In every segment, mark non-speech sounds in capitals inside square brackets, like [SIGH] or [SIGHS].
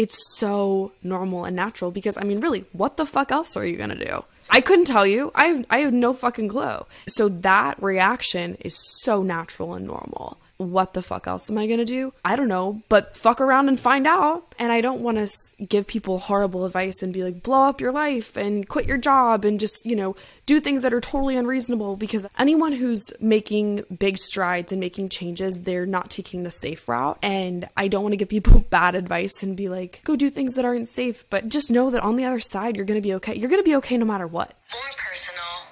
It's so normal and natural because, I mean, really, what the fuck else are you going to do? I couldn't tell you. I, I have no fucking clue. So that reaction is so natural and normal what the fuck else am I gonna do? I don't know, but fuck around and find out. And I don't wanna give people horrible advice and be like, blow up your life and quit your job and just, you know, do things that are totally unreasonable because anyone who's making big strides and making changes, they're not taking the safe route. And I don't wanna give people [LAUGHS] bad advice and be like, go do things that aren't safe, but just know that on the other side, you're gonna be okay. You're gonna be okay no matter what. More personal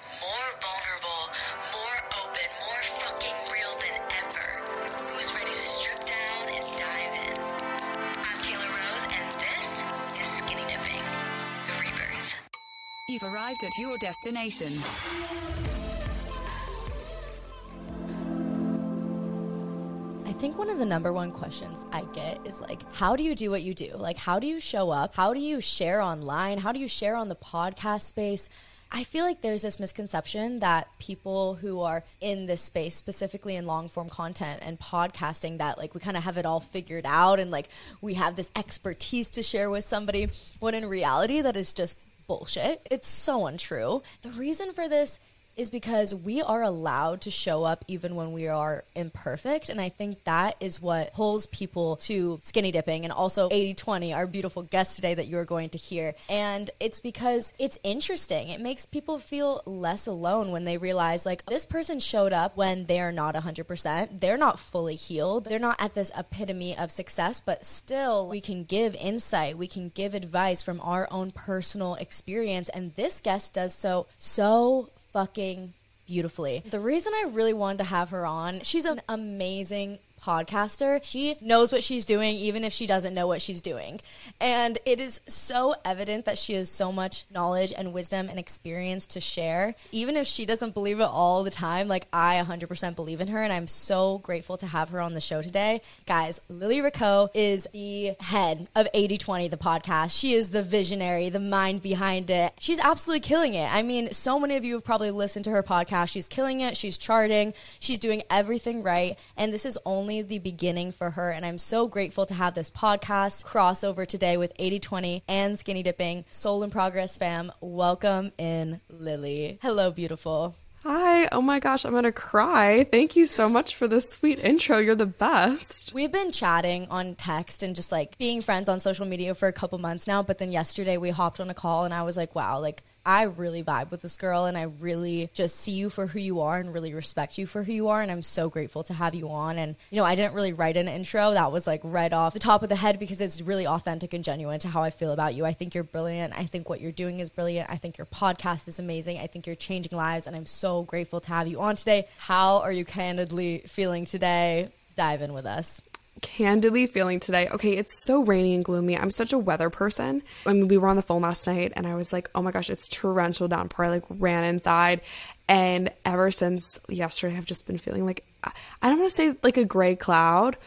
You've arrived at your destination. I think one of the number one questions I get is like, how do you do what you do? Like, how do you show up? How do you share online? How do you share on the podcast space? I feel like there's this misconception that people who are in this space, specifically in long form content and podcasting, that like we kind of have it all figured out and like we have this expertise to share with somebody, when in reality, that is just bullshit. It's so untrue. The reason for this is because we are allowed to show up even when we are imperfect. And I think that is what pulls people to skinny dipping and also 80 20, our beautiful guest today that you're going to hear. And it's because it's interesting. It makes people feel less alone when they realize, like, this person showed up when they're not 100%. They're not fully healed. They're not at this epitome of success, but still we can give insight. We can give advice from our own personal experience. And this guest does so, so fucking beautifully. The reason I really wanted to have her on, she's an amazing podcaster, she knows what she's doing even if she doesn't know what she's doing. And it is so evident that she has so much knowledge and wisdom and experience to share. Even if she doesn't believe it all the time, like I 100% believe in her and I'm so grateful to have her on the show today. Guys, Lily Rakow is the head of 8020 the podcast. She is the visionary, the mind behind it. She's absolutely killing it. I mean, so many of you have probably listened to her podcast. She's killing it. She's charting. She's doing everything right. And this is only only the beginning for her. And I'm so grateful to have this podcast crossover today with 8020 and Skinny Dipping. Soul in Progress fam, welcome in Lily. Hello, beautiful. Hi. Oh my gosh, I'm going to cry. Thank you so much for this sweet intro. You're the best. We've been chatting on text and just like being friends on social media for a couple months now. But then yesterday we hopped on a call and I was like, wow, like I really vibe with this girl and I really just see you for who you are and really respect you for who you are. And I'm so grateful to have you on. And, you know, I didn't really write an intro. That was like right off the top of the head because it's really authentic and genuine to how I feel about you. I think you're brilliant. I think what you're doing is brilliant. I think your podcast is amazing. I think you're changing lives. And I'm so grateful to have you on today. How are you candidly feeling today? Dive in with us candidly feeling today. Okay, it's so rainy and gloomy. I'm such a weather person. I mean, we were on the phone last night and I was like, oh my gosh, it's torrential downpour. I like ran inside. And ever since yesterday, I've just been feeling like, I don't want to say like a gray cloud,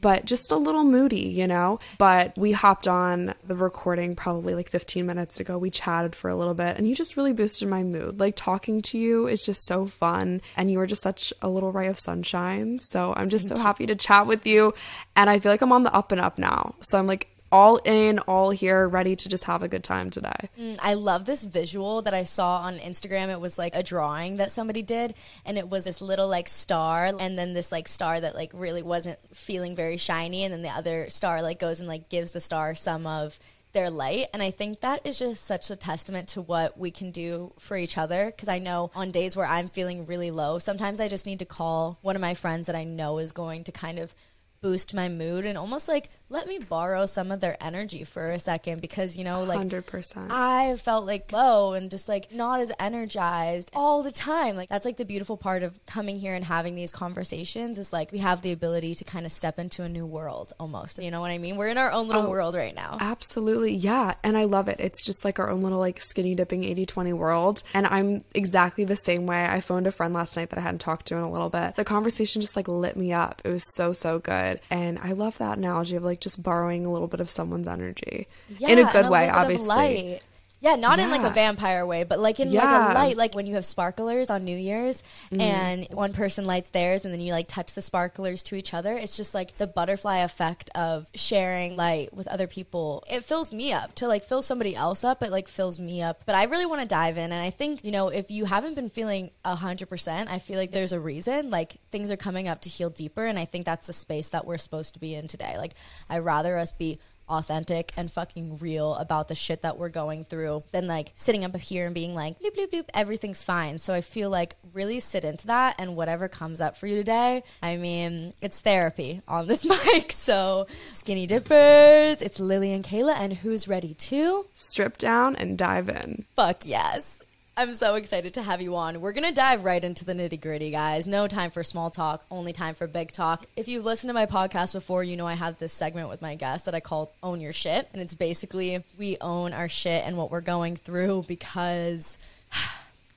but just a little moody, you know? But we hopped on the recording probably like 15 minutes ago. We chatted for a little bit and you just really boosted my mood. Like talking to you is just so fun and you were just such a little ray of sunshine. So I'm just so happy to chat with you and I feel like I'm on the up and up now. So I'm like all in, all here, ready to just have a good time today. Mm, I love this visual that I saw on Instagram. It was like a drawing that somebody did, and it was this little like star, and then this like star that like really wasn't feeling very shiny, and then the other star like goes and like gives the star some of their light. And I think that is just such a testament to what we can do for each other. Because I know on days where I'm feeling really low, sometimes I just need to call one of my friends that I know is going to kind of boost my mood and almost like let me borrow some of their energy for a second because you know like 100%. I felt like low and just like not as energized all the time. Like that's like the beautiful part of coming here and having these conversations is like we have the ability to kind of step into a new world almost. You know what I mean? We're in our own little Oh, world right now. Absolutely. Yeah. And I love it. It's just like our own little like skinny dipping 80 20 world. And I'm exactly the same way. I phoned a friend last night that I hadn't talked to in a little bit. The conversation just like lit me up. It was so, so good. And I love that analogy of like just borrowing a little bit of someone's energy. In a good way, little bit of obviously. Yeah, not in like a vampire way, but like in like a light, like when you have sparklers on New Year's Mm-hmm. and one person lights theirs and then you like touch the sparklers to each other. It's just like the butterfly effect of sharing light with other people. It fills me up to like fill somebody else up. It like fills me up. But I really want to dive in. And I think, you know, if you haven't been feeling a hundred percent, I feel like there's a reason. Like things are coming up to heal deeper. And I think that's the space that we're supposed to be in today. Like I'd rather us be authentic and fucking real about the shit that we're going through than like sitting up here and being like bloop bloop bloop everything's fine. So i feel like really sit into that and whatever comes up for you today i mean it's therapy on this [LAUGHS] mic. So skinny dippers it's lily and Kela and who's ready to Strip down and dive in. fuck yes I'm so excited to have you on. We're going to dive right into the nitty gritty, guys. No time for small talk, only time for big talk. If you've listened to my podcast before, you know I have this segment with my guests that I call Own Your Shit. And it's basically we own our shit and what we're going through because [SIGHS]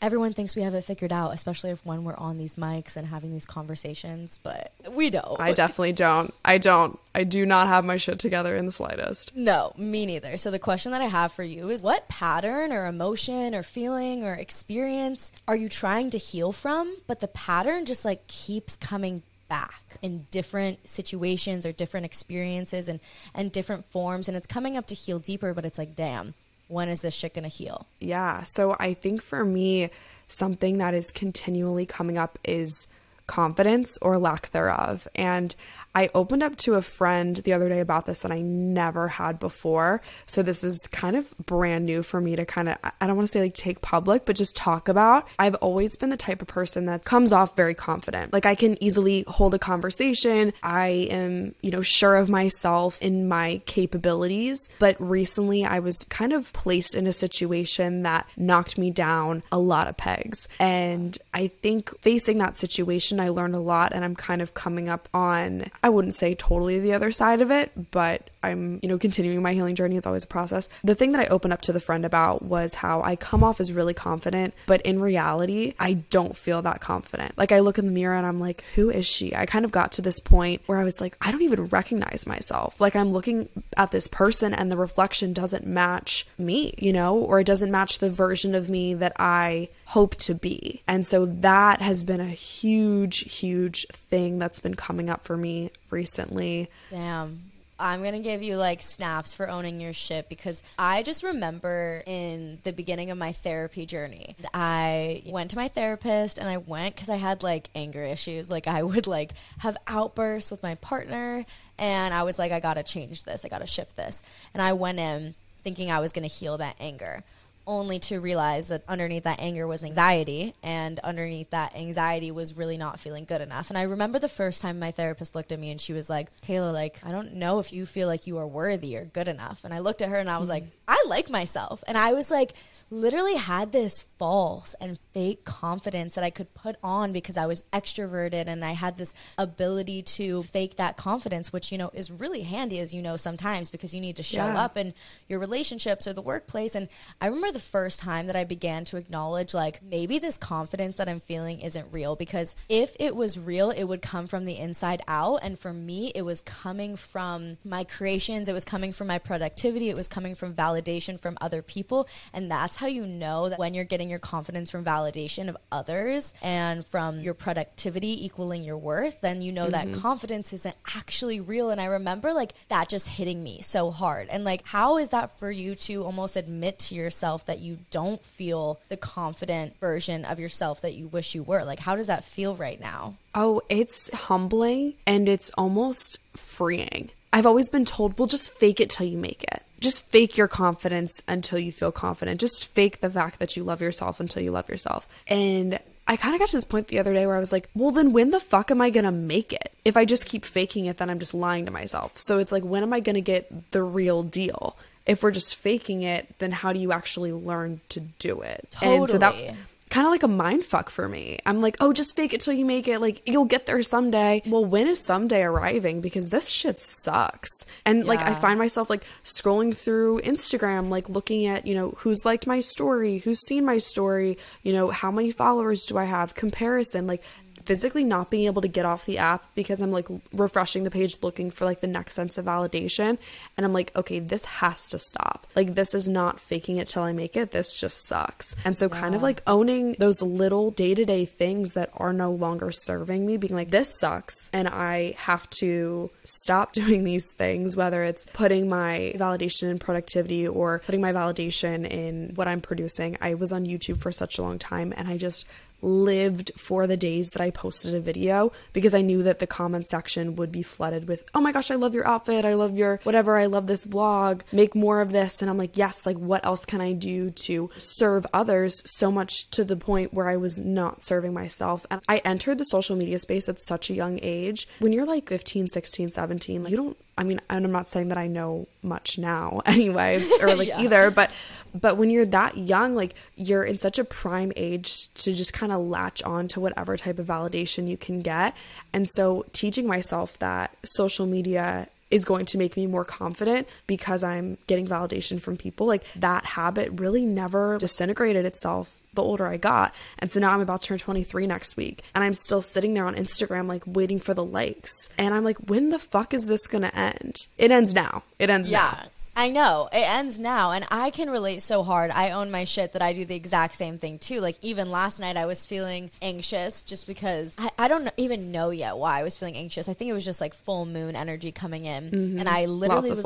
everyone thinks we have it figured out, especially if when we're on these mics and having these conversations, but we don't. I definitely don't. I don't. I do not have my shit together in the slightest. No, me neither. So the question that I have for you is what pattern or emotion or feeling or experience are you trying to heal from, but the pattern just like keeps coming back in different situations or different experiences and and different forms and it's coming up to heal deeper, but it's like, damn, when is this shit to heal? Yeah. So I think for me, something that is continually coming up is confidence or lack thereof. And I opened up to a friend the other day about this and I never had before. So this is kind of brand new for me to kind of, I don't want to say like take public, but just talk about. I've always been the type of person that comes off very confident. Like I can easily hold a conversation. I am, you know, sure of myself in my capabilities. But recently I was kind of placed in a situation that knocked me down a lot of pegs. And I think facing that situation, I learned a lot and I'm kind of coming up on, I wouldn't say totally the other side of it, but I'm, you know, continuing my healing journey. It's always a process. The thing that I opened up to the friend about was how I come off as really confident, but in reality, I don't feel that confident. Like I look in the mirror and I'm like, who is she? I kind of got to this point where I was like, I don't even recognize myself. Like I'm looking at this person and the reflection doesn't match me, you know, or it doesn't match the version of me that I hope to be. And so that has been a huge, huge thing that's been coming up for me recently. Damn. I'm going to give you like snaps for owning your shit because I just remember in the beginning of my therapy journey, I went to my therapist and I went because I had like anger issues. Like I would like have outbursts with my partner and I was like, I got to change this. I got to shift this. And I went in thinking I was going to heal that anger only to realize that underneath that anger was anxiety and underneath that anxiety was really not feeling good enough and i remember the first time my therapist looked at me and she was like Kela like i don't know if you feel like you are worthy or good enough and i looked at her and i was mm-hmm. like i I like myself. And I was like, literally had this false and fake confidence that I could put on because I was extroverted and I had this ability to fake that confidence, which, you know, is really handy, as you know, sometimes because you need to show Yeah. up in your relationships or the workplace. And I remember the first time that I began to acknowledge, like, maybe this confidence that I'm feeling isn't real because if it was real, it would come from the inside out. And for me, it was coming from my creations, it was coming from my productivity, it was coming from validation from other people. And that's how you know that when you're getting your confidence from validation of others and from your productivity equaling your worth, then you know that mm-hmm. confidence isn't actually real. And I remember like that just hitting me so hard. And like, how is that for you to almost admit to yourself that you don't feel the confident version of yourself that you wish you were? Like, how does that feel right now? Oh, it's humbling and it's almost freeing. I've always been told, well, just fake it till you make it. Just fake your confidence until you feel confident. Just fake the fact that you love yourself until you love yourself. And I kind of got to this point the other day where I was like, well, then when the fuck am I going to make it? If I just keep faking it, then I'm just lying to myself. So it's like, when am I going to get the real deal? If we're just faking it, then how do you actually learn to do it? And so that Totally. kind of like a mind fuck for me. I'm like, oh, just fake it till you make it. Like, you'll get there someday. Well, when is someday arriving? Because this shit sucks. And like, I find myself like scrolling through Instagram, like looking at, you know, who's liked my story, who's seen my story, you know, how many followers do I have, comparison, like, physically not being able to get off the app because I'm like refreshing the page looking for like the next sense of validation. And I'm like okay this has to stop. Like this is not faking it till I make it. This just sucks. And so kind of like owning those little day-to-day things that are no longer serving me being like this sucks. And I have to stop [LAUGHS] doing these things whether it's putting my validation in productivity or putting my validation in what I'm producing. I was on YouTube for such a long time and I just lived for the days that I posted a video because I knew that the comment section would be flooded with, oh my gosh, I love your outfit. I love your whatever. I love this vlog. Make more of this. And I'm like, yes, like what else can I do to serve others so much to the point where I was not serving myself? And I entered the social media space at such a young age. When you're like 15, 16, 17, like, you don't I mean, and I'm not saying that I know much now [LAUGHS] anyway, or like [LAUGHS] either, but but when you're that young, like you're in such a prime age to just kind of latch on to whatever type of validation you can get. And so teaching myself that social media is going to make me more confident because I'm getting validation from people, like that habit really never disintegrated itself the older I got. And so now I'm about to turn 23 next week. And I'm still sitting there on Instagram, like waiting for the likes. And I'm like, when the fuck is this gonna end? It ends now. It ends now. I know. It ends now. And I can relate so hard. I own my shit that I do the exact same thing too. Like, even last night, I was feeling anxious just because I, I don't even know yet why I was feeling anxious. I think it was just like full moon energy coming in. And I literally Mm-hmm. was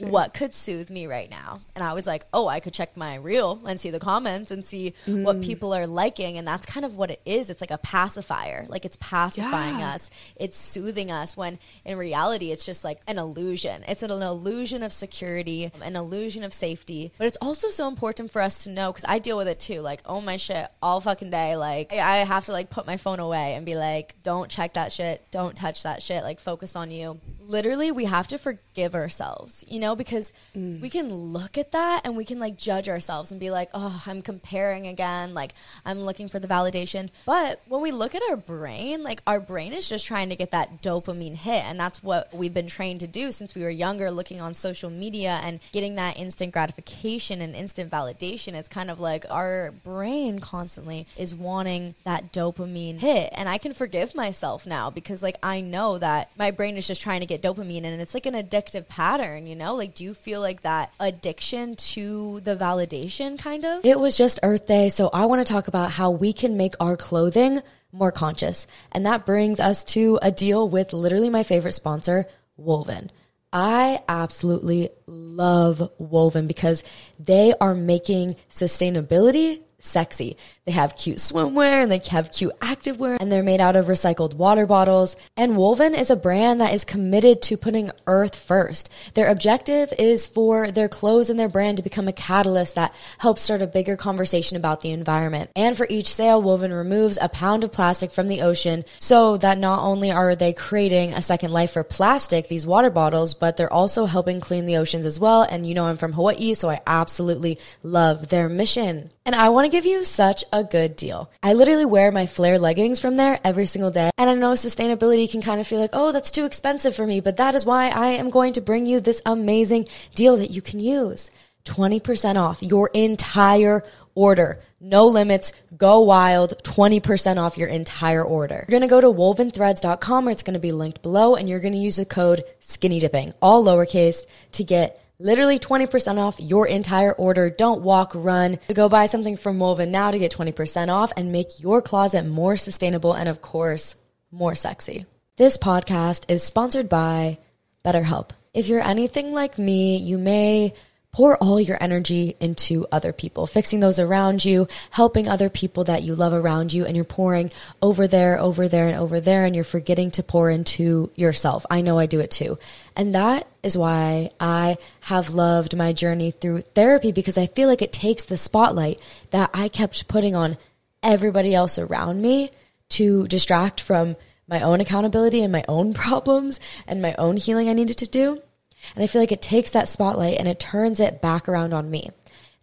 like, what could soothe me right now? And I was like, oh, I could check my reel and see the comments and see Mm. what people are liking. And that's kind of what it is. It's like a pacifier. Like, it's pacifying Yeah. us, it's soothing us when in reality, it's just like an illusion. It's an illusion of security, an illusion of safety. But it's also so important for us to know because I deal with it too. Like, oh my shit, all fucking day. Like, I I have to like put my phone away and be like, don't check that shit, don't touch that shit. Like, focus on you. Literally, we have to forgive ourselves, you know, because mm. we can look at that and we can like judge ourselves and be like, oh, I'm comparing again. Like, I'm looking for the validation. But when we look at our brain, like, our brain is just trying to get that dopamine hit. And that's what we've been trained to do since we were younger, looking on social media and getting that instant gratification and instant validation. It's kind of like our brain constantly is wanting that dopamine hit. And I can forgive myself now because, like, I know that my brain is just trying to get dopamine and it's like an addictive pattern, you know? Like, do you feel like that addiction to the validation kind of? It was just Earth Day, so I want to talk about how we can make our clothing more conscious. And that brings us to a deal with literally my favorite sponsor, Wolven. I absolutely love Wolven because they are making sustainability sexy. They have cute swimwear and they have cute activewear and they're made out of recycled water bottles. And Wolven is a brand that is committed to putting earth first. Their objective is for their clothes and their brand to become a catalyst that helps start a bigger conversation about the environment. And for each sale, Wolven removes a pound of plastic from the ocean so that not only are they creating a second life for plastic, these water bottles, but they're also helping clean the oceans as well. And you know, I'm from Hawaii, so I absolutely love their mission. And I want to give you such a good deal. I literally wear my flare leggings from there every single day. And I know sustainability can kind of feel like, oh, that's too expensive for me. But that is why I am going to bring you this amazing deal that you can use 20% off your entire order. No limits, go wild, 20% off your entire order. You're gonna go to wolventhreads.com or it's gonna be linked below and you're gonna use the code skinny dipping, all lowercase, to get literally 20% off your entire order. Don't walk, run. Go buy something from Wolven now to get 20% off and make your closet more sustainable and, of course, more sexy. This podcast is sponsored by BetterHelp. If you're anything like me, you may pour all your energy into other people, fixing those around you, helping other people that you love around you, and you're pouring over there, over there, and over there, and you're forgetting to pour into yourself. I know I do it too. And that is why I have loved my journey through therapy because I feel like it takes the spotlight that I kept putting on everybody else around me to distract from my own accountability and my own [LAUGHS] problems and my own healing I needed to do and I feel like it takes that spotlight and it turns it back around on me.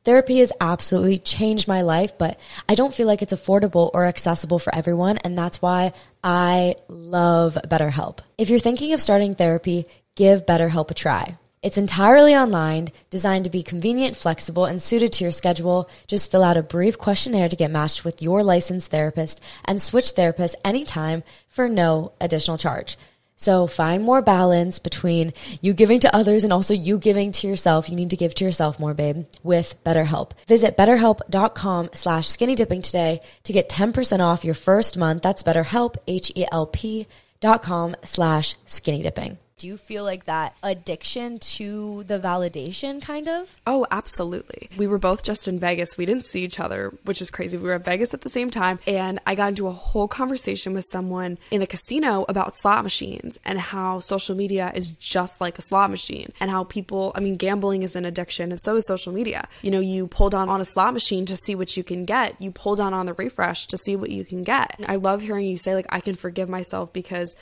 Therapy has absolutely changed my life, but I don't feel like it's affordable or accessible for everyone. And that's why I love BetterHelp. If you're thinking of starting therapy, give BetterHelp a try. It's entirely online, designed to be convenient, flexible, and suited to your schedule. Just fill out a brief questionnaire to get matched with your licensed therapist and switch therapists anytime for no additional charge. So find more balance between you giving to others and also you giving to yourself. You need to give to yourself more, babe, with BetterHelp. Visit betterhelp.com slash skinny dipping today to get 10% off your first month. That's betterhelp, H-E-L-P dot com slash skinny dipping do you feel like that addiction to the validation kind of? Oh, absolutely. We were both just in Vegas. We didn't see each other, which is crazy. We were at Vegas at the same time, and I got into a whole conversation with someone in a casino about slot machines and how social media is just like a slot machine and how people, I mean, gambling is an addiction and so is social media. You know, you pull down on a slot machine to see what you can get, you pull down on the refresh to see what you can get. I love hearing you say, like, I can forgive myself because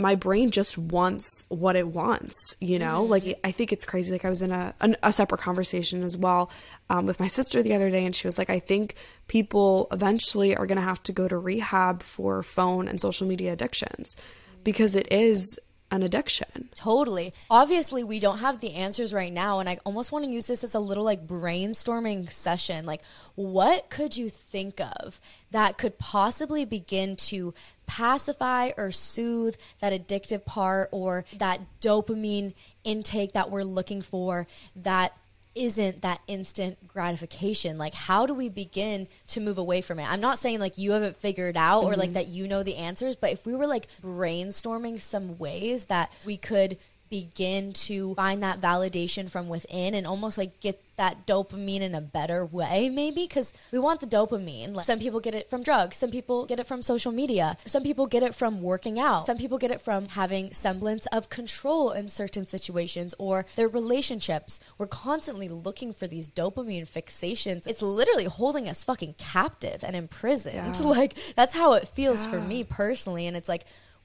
my brain just wants what it wants, you know? Mm-hmm. Like, I think it's crazy. Like, I was in a, a separate conversation as well um, with my sister the other day, and she was like, I think people eventually are going to have to go to rehab for phone and social media addictions because it is an addiction. Totally. Obviously, we don't have the answers right now. And I almost want to use this as a little like brainstorming session. Like, what could you think of that could possibly begin to pacify or soothe that addictive part or that dopamine intake that we're looking for that isn't that instant gratification like how do we begin to move away from it i'm not saying like you haven't figured out mm-hmm. or like mm-hmm. that you know the answers but if we were like brainstorming some ways that we could begin to find that validation from within and almost like get that dopamine in a better way maybe? Because we want the dopamine. Like some people get it from drugs. Some people get it from social media. Some people get it from working out. Some people get it from having semblance of control in certain situations or their relationships. We're constantly looking for these dopamine fixations. It's literally holding us fucking captive and imprisoned. Yeah. [LAUGHS] like that's how it feels yeah. for me personally. And it's like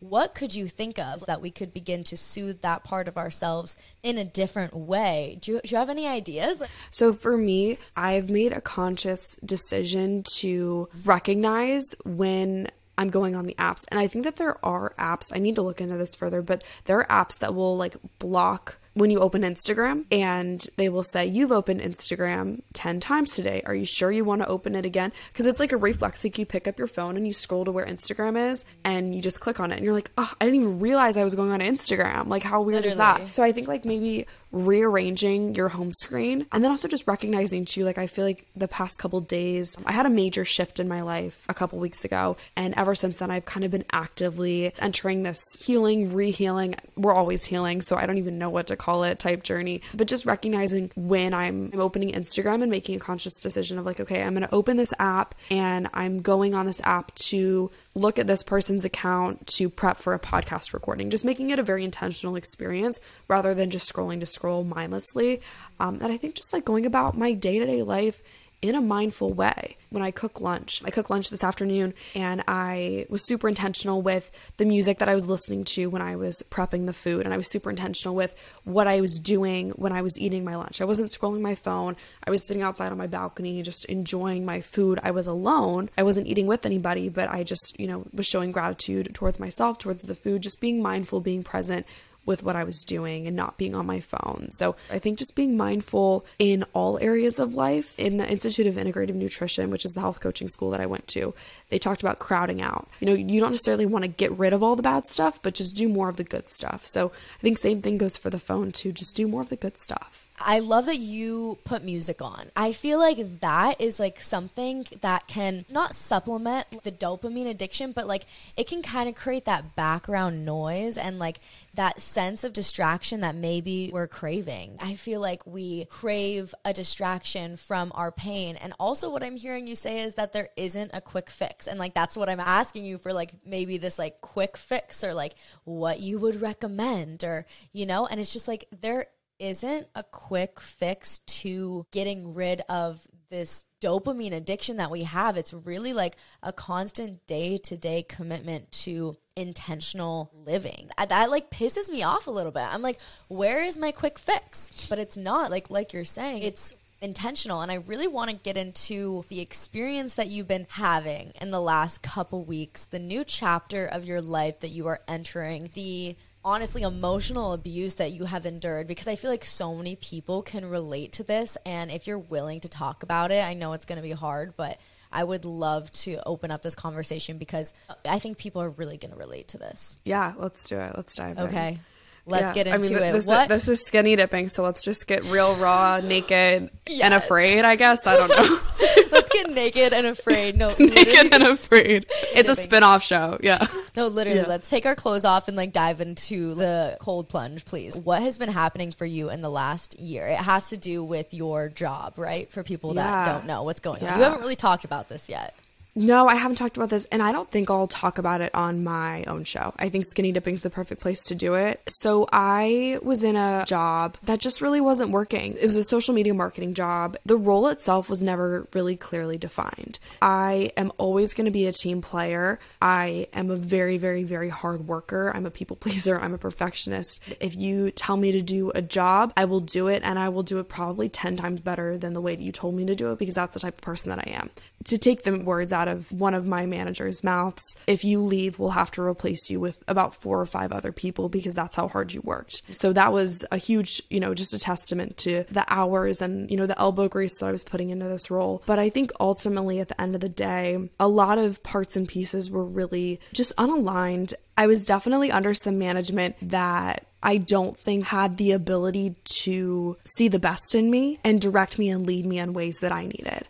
what could you think of that we could begin to soothe that part of ourselves in a different way? Do you, do you have any ideas? So, for me, I've made a conscious decision to recognize when I'm going on the apps. And I think that there are apps, I need to look into this further, but there are apps that will like block when you open Instagram and they will say, You've opened Instagram 10 times today. Are you sure you want to open it again? Because it's like a reflex. Like you pick up your phone and you scroll to where Instagram is and you just click on it and you're like, Oh, I didn't even realize I was going on Instagram. Like, how weird Literally. is that? So I think like maybe rearranging your home screen and then also just recognizing too like I feel like the past couple days I had a major shift in my life a couple weeks ago and ever since then I've kind of been actively entering this healing, re-healing. We're always healing, so I don't even know what to call it type journey, but just recognizing when I'm, I'm opening Instagram and making a conscious decision of like okay, I'm going to open this app and I'm going on this app to look at this person's account to prep for a podcast recording, just making it a very intentional experience rather than just scrolling to scroll mindlessly. Um, and I think just like going about my day to day life in a mindful way. When I cook lunch, I cook lunch this afternoon and I was super intentional with the music that I was listening to when I was prepping the food. And I was super intentional with what I was doing when I was eating my lunch. I wasn't scrolling my phone. I was sitting outside on my balcony just enjoying my food. I was alone. I wasn't eating with anybody, but I just, you know, was showing gratitude towards myself, towards the food, just being mindful, being present with what I was doing and not being on my phone. So I think just being mindful in all areas of life. In the Institute of Integrative Nutrition, which is the health coaching school that I went to, they talked about crowding out. You know, you don't necessarily want to get rid of all the bad stuff, but just do more of the good stuff. So I think same thing goes for the phone too. Just do more of the good stuff. I love that you put music on. I feel like that is like something that can not supplement the dopamine addiction, but like it can kind of create that background noise and like that sense of distraction that maybe we're craving. I feel like we crave a distraction from our pain. And also, what I'm hearing you say is that there isn't a quick fix. And like that's what I'm asking you for, like maybe this like quick fix or like what you would recommend or, you know, and it's just like there isn't a quick fix to getting rid of this dopamine addiction that we have. It's really like a constant day to day commitment to intentional living. That, that, like pisses me off a little bit. I'm like, where is my quick fix? But it's not like like you're saying. It's intentional and I really want to get into the experience that you've been having in the last couple weeks, the new chapter of your life that you are entering, the honestly emotional abuse that you have endured because I feel like so many people can relate to this. And if you're willing to talk about it, I know it's going to be hard, but I would love to open up this conversation because I think people are really going to relate to this. Yeah, let's do it. Let's dive okay. in. Okay. Let's yeah. get into I mean, it. This, what? Is, this is skinny dipping, so let's just get real raw, [LAUGHS] naked, yes. and afraid. I guess I don't know. [LAUGHS] let's get naked and afraid. No, [LAUGHS] naked and afraid. It's a spin-off show. Yeah. No, literally. Yeah. Let's take our clothes off and like dive into the cold plunge, please. What has been happening for you in the last year? It has to do with your job, right? For people that yeah. don't know what's going on, you haven't really talked about this yet. No, I haven't talked about this, and I don't think I'll talk about it on my own show. I think skinny dipping is the perfect place to do it. So, I was in a job that just really wasn't working. It was a social media marketing job. The role itself was never really clearly defined. I am always going to be a team player. I am a very, very, very hard worker. I'm a people [LAUGHS] pleaser. I'm a perfectionist. If you tell me to do a job, I will do it, and I will do it probably 10 times better than the way that you told me to do it because that's the type of person that I am. To take the words out out of one of my manager's mouths. If you leave, we'll have to replace you with about four or five other people because that's how hard you worked. So that was a huge, you know, just a testament to the hours and, you know, the elbow grease that I was putting into this role. But I think ultimately at the end of the day, a lot of parts and pieces were really just unaligned. I was definitely under some management that I don't think had the ability to see the best in me and direct me and lead me in ways that I needed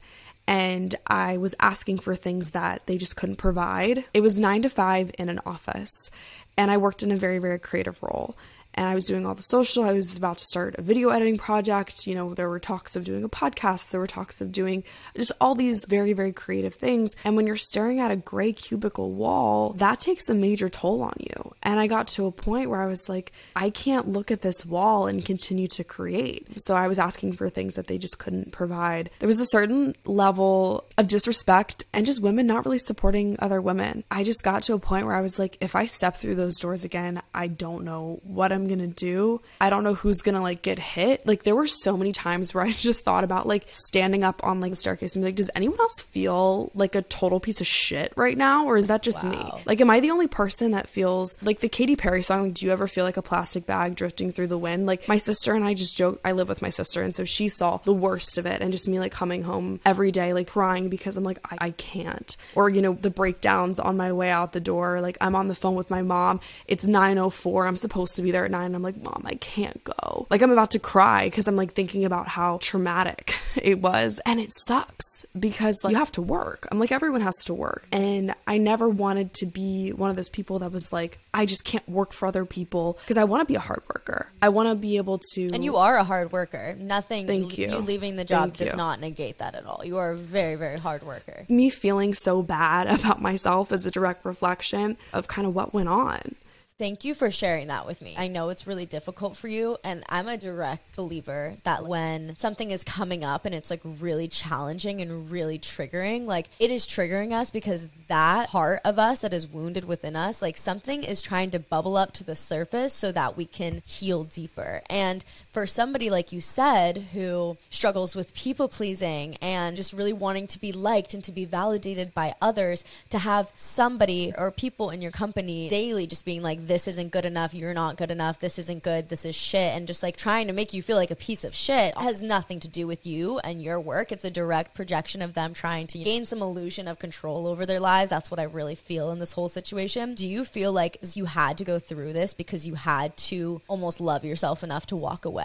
and I was asking for things that they just couldn't provide. It was nine to five in an office, and I worked in a very, very creative role and I was doing all the social. I was about to start a video editing project. You know, there were talks of doing a podcast, there were talks of doing just all these very, very creative things. And when you're staring at a gray cubicle wall, that takes a major toll on you. And I got to a point where I was like, I can't look at this wall and continue to create. So I was asking for things that they just couldn't provide. There was a certain level of disrespect and just women not really supporting other women. I just got to a point where I was like, if I step through those doors again, I don't know what I'm gonna do. I don't know who's gonna like get hit. Like there were so many times where [LAUGHS] I just thought about like standing up on like the staircase and be like, does anyone else feel like a total piece of shit right now? Or is that just wow. me? Like, am I the only person that feels like the Katy Perry song? Like, do you ever feel like a plastic bag drifting through the wind? Like my sister and I just joke, I live with my sister, and so she saw the worst of it and just me like coming home every day, like crying because I'm like, I, I can't. Or, you know, the breakdowns on my way out the door. Like I'm on the phone with my mom. It's 904. I'm supposed to be there at nine. I'm like, Mom, I can't go. Like, I'm about to cry because I'm like thinking about how traumatic [LAUGHS] it was. And it sucks because like, you have to work. I'm like, everyone has to work. And I never wanted to be one of those people that was like, I just can't work for other people because I want to be a hard worker. I want to be able to. And you are a hard worker. Nothing. Thank you. You leaving the job Thank does you. not negate that at all. You are a very, very hard worker. me feeling so bad [LAUGHS] about myself is a direct reflection of kind of what went on. Thank you for sharing that with me. I know it's really difficult for you, and I'm a direct believer that when something is coming up and it's like really challenging and really triggering, like it is triggering us because that part of us that is wounded within us, like something is trying to bubble up to the surface so that we can heal deeper. And for somebody like you said who struggles with people pleasing and just really wanting to be liked and to be validated by others to have somebody or people in your company daily just being like this isn't good enough. You're not good enough. This isn't good. This is shit. And just like trying to make you feel like a piece of shit has nothing to do with you and your work. It's a direct projection of them trying to gain some illusion of control over their lives. That's what i really feel in this whole situation. Do you feel like you had to go through this because you had to almost love yourself enough to walk away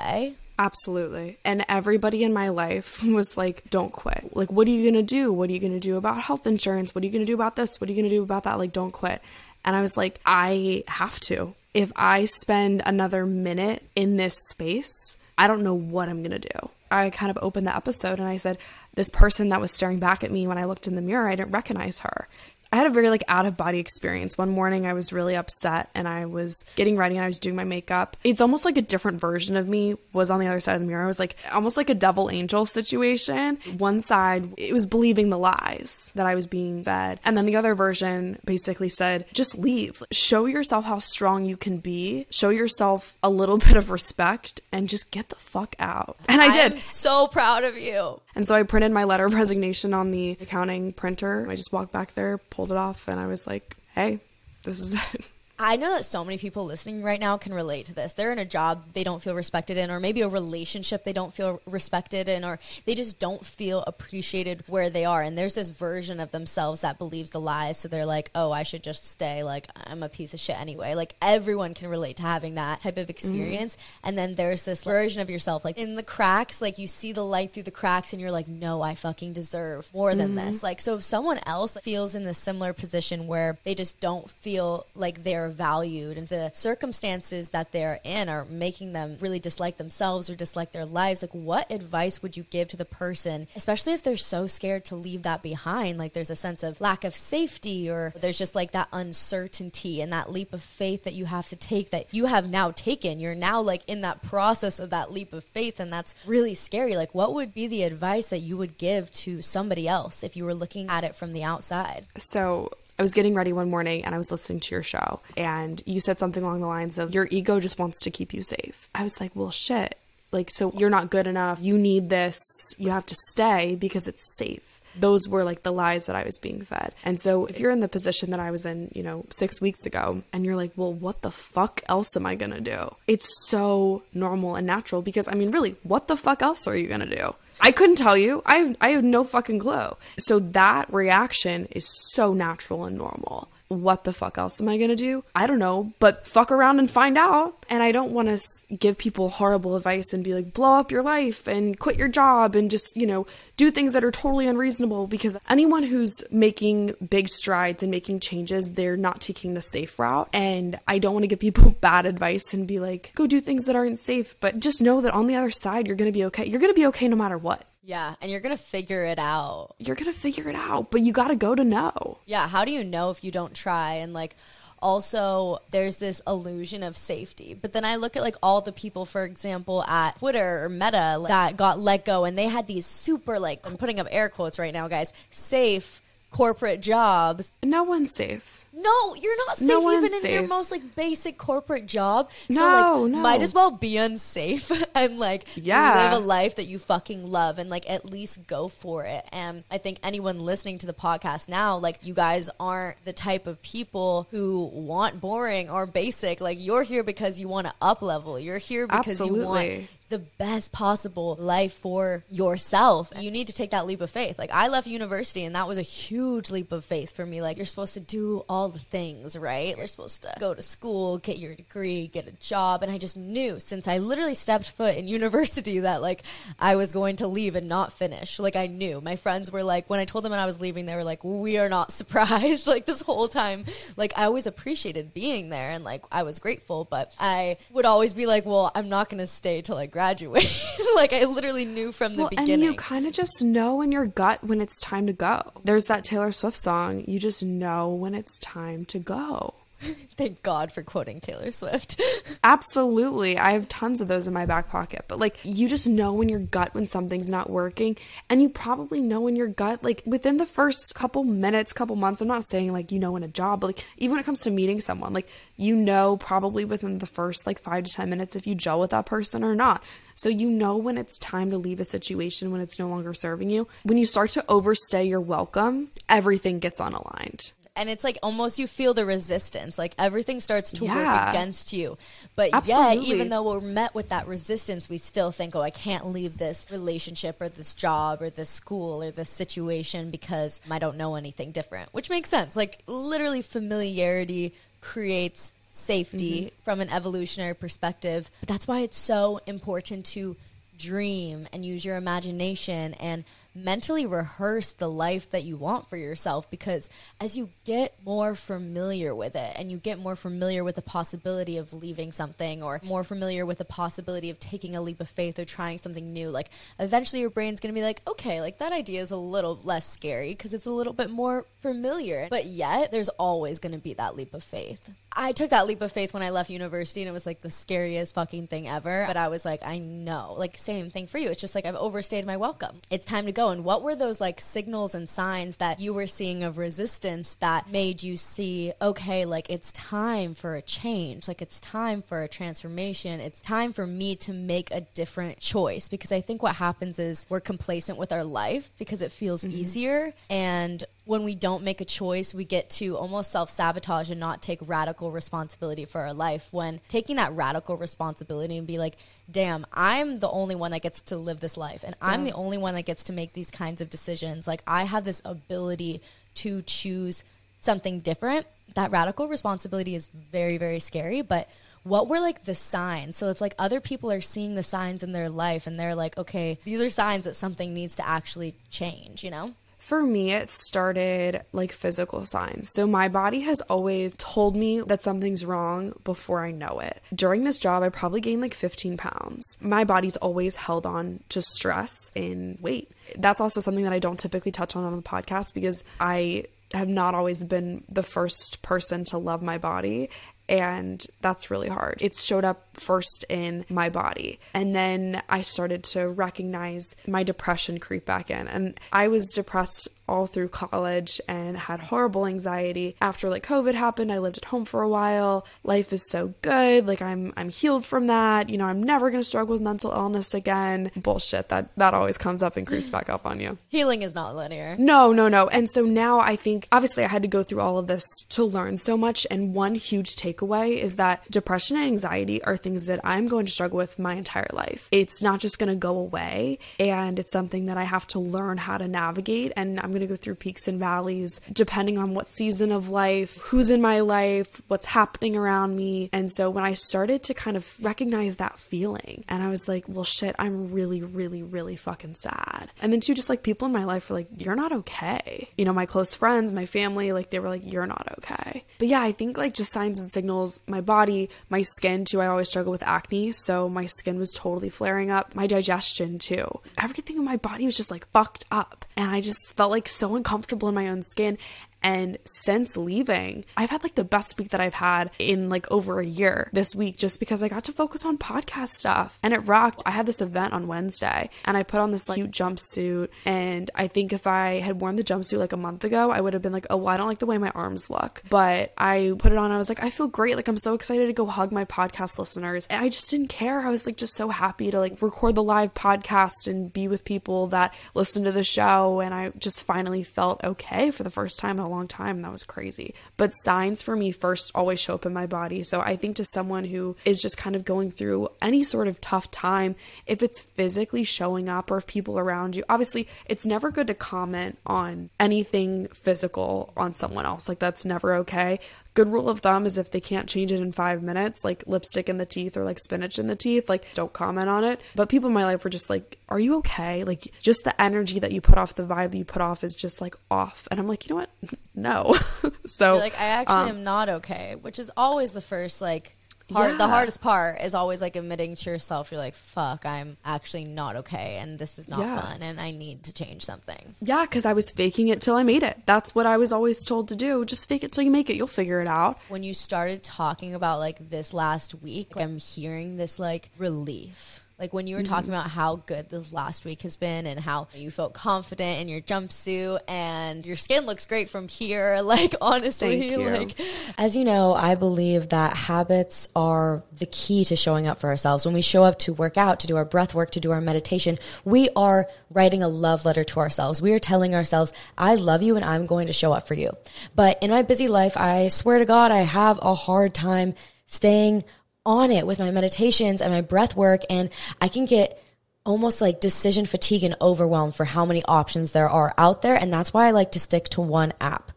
Absolutely. And everybody in my life [LAUGHS] was like, don't quit. Like, what are you going to do? What are you going to do about health insurance? What are you going to do about this? What are you going to do about that? Like, don't quit. And I was like, I have to. If I spend another minute in this space, I don't know what I'm going to do. I kind of opened the episode and I said, this person that was staring back at me when I looked in the mirror, I didn't recognize her. I had a very like out of body experience. One morning I was really upset and I was getting ready and I was doing my makeup. It's almost like a different version of me was on the other side of the mirror. I was like almost like a double angel situation. One side it was believing the lies that I was being fed. And then the other version basically said, just leave. Show yourself how strong you can be. Show yourself a little [LAUGHS] bit of respect and just get the fuck out. And I did. I'm so proud of you. And so I printed my letter of resignation on the accounting printer. I just walked back there, pulled it off, and I was like, hey, this is it. [LAUGHS] I know that so many people listening right now can relate to this. They're in a job they don't feel respected in, or maybe a relationship they don't feel respected in, or they just don't feel appreciated where they are. And there's this version of themselves that believes the lies. So they're like, oh, I should just stay. Like, I'm a piece of shit anyway. Like, everyone can relate to having that type of mm-hmm. experience. And then there's this version of yourself, like in the cracks, like you see the light through the cracks, and you're like, no, I fucking deserve more than mm-hmm. this. Like, so if someone else feels in the similar position where they just don't feel like they're valued and the circumstances that they're in are making them really dislike themselves or dislike their lives. Like what advice would you give to the person especially if they're so scared to leave that behind? Like there's a sense of lack of safety or there's just like that uncertainty and that leap of faith that you have to take that you have now taken. You're now like in that process of that leap of faith and that's really scary. Like what would be the advice that you would give to somebody else if you were looking at it from the outside? So I was getting ready one morning and I was listening to your show, and you said something along the lines of, Your ego just wants to keep you safe. I was like, Well, shit. Like, so you're not good enough. You need this. You have to stay because it's safe. Those were like the lies that I was being fed. And so, if you're in the position that I was in, you know, six weeks ago, and you're like, well, what the fuck else am I gonna do? It's so normal and natural because, I mean, really, what the fuck else are you gonna do? I couldn't tell you. I I have no fucking clue. So that reaction is so natural and normal. What the fuck else am I gonna do? I don't know, but fuck around and find out. And I don't want to give people horrible advice and be like, blow up your life and quit your job and just, you know, do things that are totally unreasonable because anyone who's making big strides and making changes, they're not taking the safe route. And I don't want to give people [LAUGHS] bad advice and be like, go do things that aren't safe, but just know that on the other side, you're gonna be okay. You're gonna be okay no matter what. Yeah and you're gonna figure it out You're gonna figure it out, but you gotta go to know. Yeah, how do you know if you don't try? And like also there's this illusion of safety. But then I look at like all the people for example at Twitter or Meta like, that got let go and they had these super like I'm putting up air quotes right now guys, safe corporate jobs. No one's safe. No, you're not safe No even in your most like basic corporate job. So No, like no. might as well be unsafe [LAUGHS] and like Yeah. live a life that you fucking love and like at least go for it. And I think anyone listening to the podcast now, like you guys aren't the type of people who want boring or basic. Like you're here because you want to up level. You're here because you want Absolutely. The best possible life for yourself. You need to take that leap of faith. Like I left university and that was a huge leap of faith for me. Like you're supposed to do all the things, right? You're supposed to go to school, get your degree, get a job. And I just knew since I literally stepped foot in [LAUGHS] university that like I was going to leave and not finish. Like I knew. My friends were like, when I told them when I was leaving, they were like, we are not [LAUGHS] surprised. like this whole time, like I always appreciated being there and like I was grateful, but I would always be like, well, I'm not going to stay till I graduate. [LAUGHS] like I literally knew from the well, beginning. and you kind of just know in your gut when it's time to go. There's that Taylor Swift song, you just know when it's time to go. [LAUGHS] Thank God for quoting Taylor Swift. [LAUGHS] Absolutely. I have tons of those in my back pocket. But like you just know in your gut when something's not working. And you probably know in your gut, like within the first couple minutes, couple months. I'm not saying like you know in a job, but like even when it comes to meeting someone, like you know probably within the first like five to 10 minutes if you gel with that person or not. So you know when it's time to leave a situation when it's no longer serving you. When you start to overstay your welcome, everything gets unaligned and it's like almost you feel the resistance like everything starts to Yeah. work against you but Absolutely. yet even though we're met with that resistance we still think oh i can't leave this relationship or this job or this school or this situation because i don't know anything different which makes sense like literally familiarity creates safety mm-hmm. from an evolutionary perspective but that's why it's so important to dream and use your imagination and mentally rehearse the life that you want for yourself because as you get more familiar with it and you get more familiar with the possibility of leaving something or more familiar with the possibility of taking a leap of faith or trying something new like eventually your brain's going to be like okay like that idea is a little less scary because it's a little bit more familiar but yet there's always going to be that leap of faith I took that leap of faith when I left university and it was like the scariest fucking thing ever. But I was like, I know. Like, same thing for you. It's just like I've overstayed my welcome. It's time to go. And what were those like signals and signs that you were seeing of resistance that made you see, okay, like it's time for a change? Like, it's time for a transformation. It's time for me to make a different choice. Because I think what happens is we're complacent with our life because it feels mm-hmm. easier. And when we don't make a choice, we get to almost self sabotage and not take radical responsibility for our life. When taking that radical responsibility and be like, damn, I'm the only one that gets to live this life and I'm the only one that gets to make these kinds of decisions. Like, I have this ability to choose something different. That radical responsibility is very, very scary, but what were like the signs? So it's like other people are seeing the signs in their life and they're like, okay, these are signs that something needs to actually change, you know? For me, it started like physical signs. So my body has always told me that something's wrong before I know it. During this job, I probably gained like 15 pounds. My body's always held on to stress and weight. That's also something that I don't typically touch on on the podcast because I have not always been the first person to love my body and that's really hard. It showed up first in my body. And then I started to recognize my depression creep back in. And I was depressed all through college and had horrible anxiety. After like COVID happened, I lived at home for a while. Life is so good. Like I'm I'm healed from that. You know, I'm never going to struggle with mental illness again. Bullshit. That that always comes up and creeps back up on you. Healing is not linear. No, no, no. And so now I think, obviously, I had to go through all of this to learn so much. And one huge takeaway is that depression and anxiety are things that I'm going to struggle with my entire life. It's not just going to go away. And it's something that I have to learn how to navigate. And I'm going to go through peaks and valleys depending on what season of life, who's in my life, what's happening around me. And so when I started to kind of recognize that feeling, and I was like, well, shit, I'm really, really, really fucking sad. And then, too, just like people in my life were like, you're not okay. You know, my close friends, my family, like they were like, you're not okay. But yeah, I think like just signs and signals, my body, my skin, too. I always struggle with acne. So my skin was totally flaring up, my digestion, too. Everything in my body was just like fucked up. And I just felt like so uncomfortable in my own skin. And since leaving, I've had like the best week that I've had in like over a year this week just because I got to focus on podcast stuff and it rocked. I had this event on Wednesday and I put on this like cute jumpsuit. And I think if I had worn the jumpsuit like a month ago, I would have been like, oh, well, I don't like the way my arms look. But I put it on. I was like, I feel great. Like, I'm so excited to go hug my podcast listeners. And I just didn't care. I was like, just so happy to like record the live podcast and be with people that listen to the show. And I just finally felt okay for the first time in a long time. That was crazy. But signs for me first always show up in my body. So I think to someone who is just kind of going through any sort of tough time, if it's physically showing up or if people around you, obviously it's never good to comment on anything physical on someone else. Like that's never okay good rule of thumb is if they can't change it in five minutes, like lipstick in the teeth or like spinach in the teeth, like don't comment on it. But people in my life were just like, Are you okay? Like just the energy that you put off, the vibe that you put off is just like off. And I'm like, you know what? [LAUGHS] no. [LAUGHS] so You're like I actually um, am not okay, which is always the first like hard, the hardest part is always like admitting to yourself you're like fuck I'm actually not okay and this is not Yeah. fun and I need to change something. Yeah, because I was faking it till I made it. That's what I was always told to do. Just fake it till you make it. You'll figure it out. When you started talking about like this last week, I'm hearing this like relief. Like when you were Mm-hmm. talking about how good this last week has been and how you felt confident in your jumpsuit and your skin looks great from here. [LAUGHS] Like honestly, like as you know, I believe that habits are the key to showing up for ourselves. When we show up to work out, to do our breath work, to do our meditation, we are writing a love letter to ourselves. We are telling ourselves, I love you and I'm going to show up for you. But in my busy life, I swear to God, I have a hard time staying on it with my meditations and my breath work. And I can get almost like decision fatigue and overwhelmed for how many options there are out there. And that's why I like to stick to one app.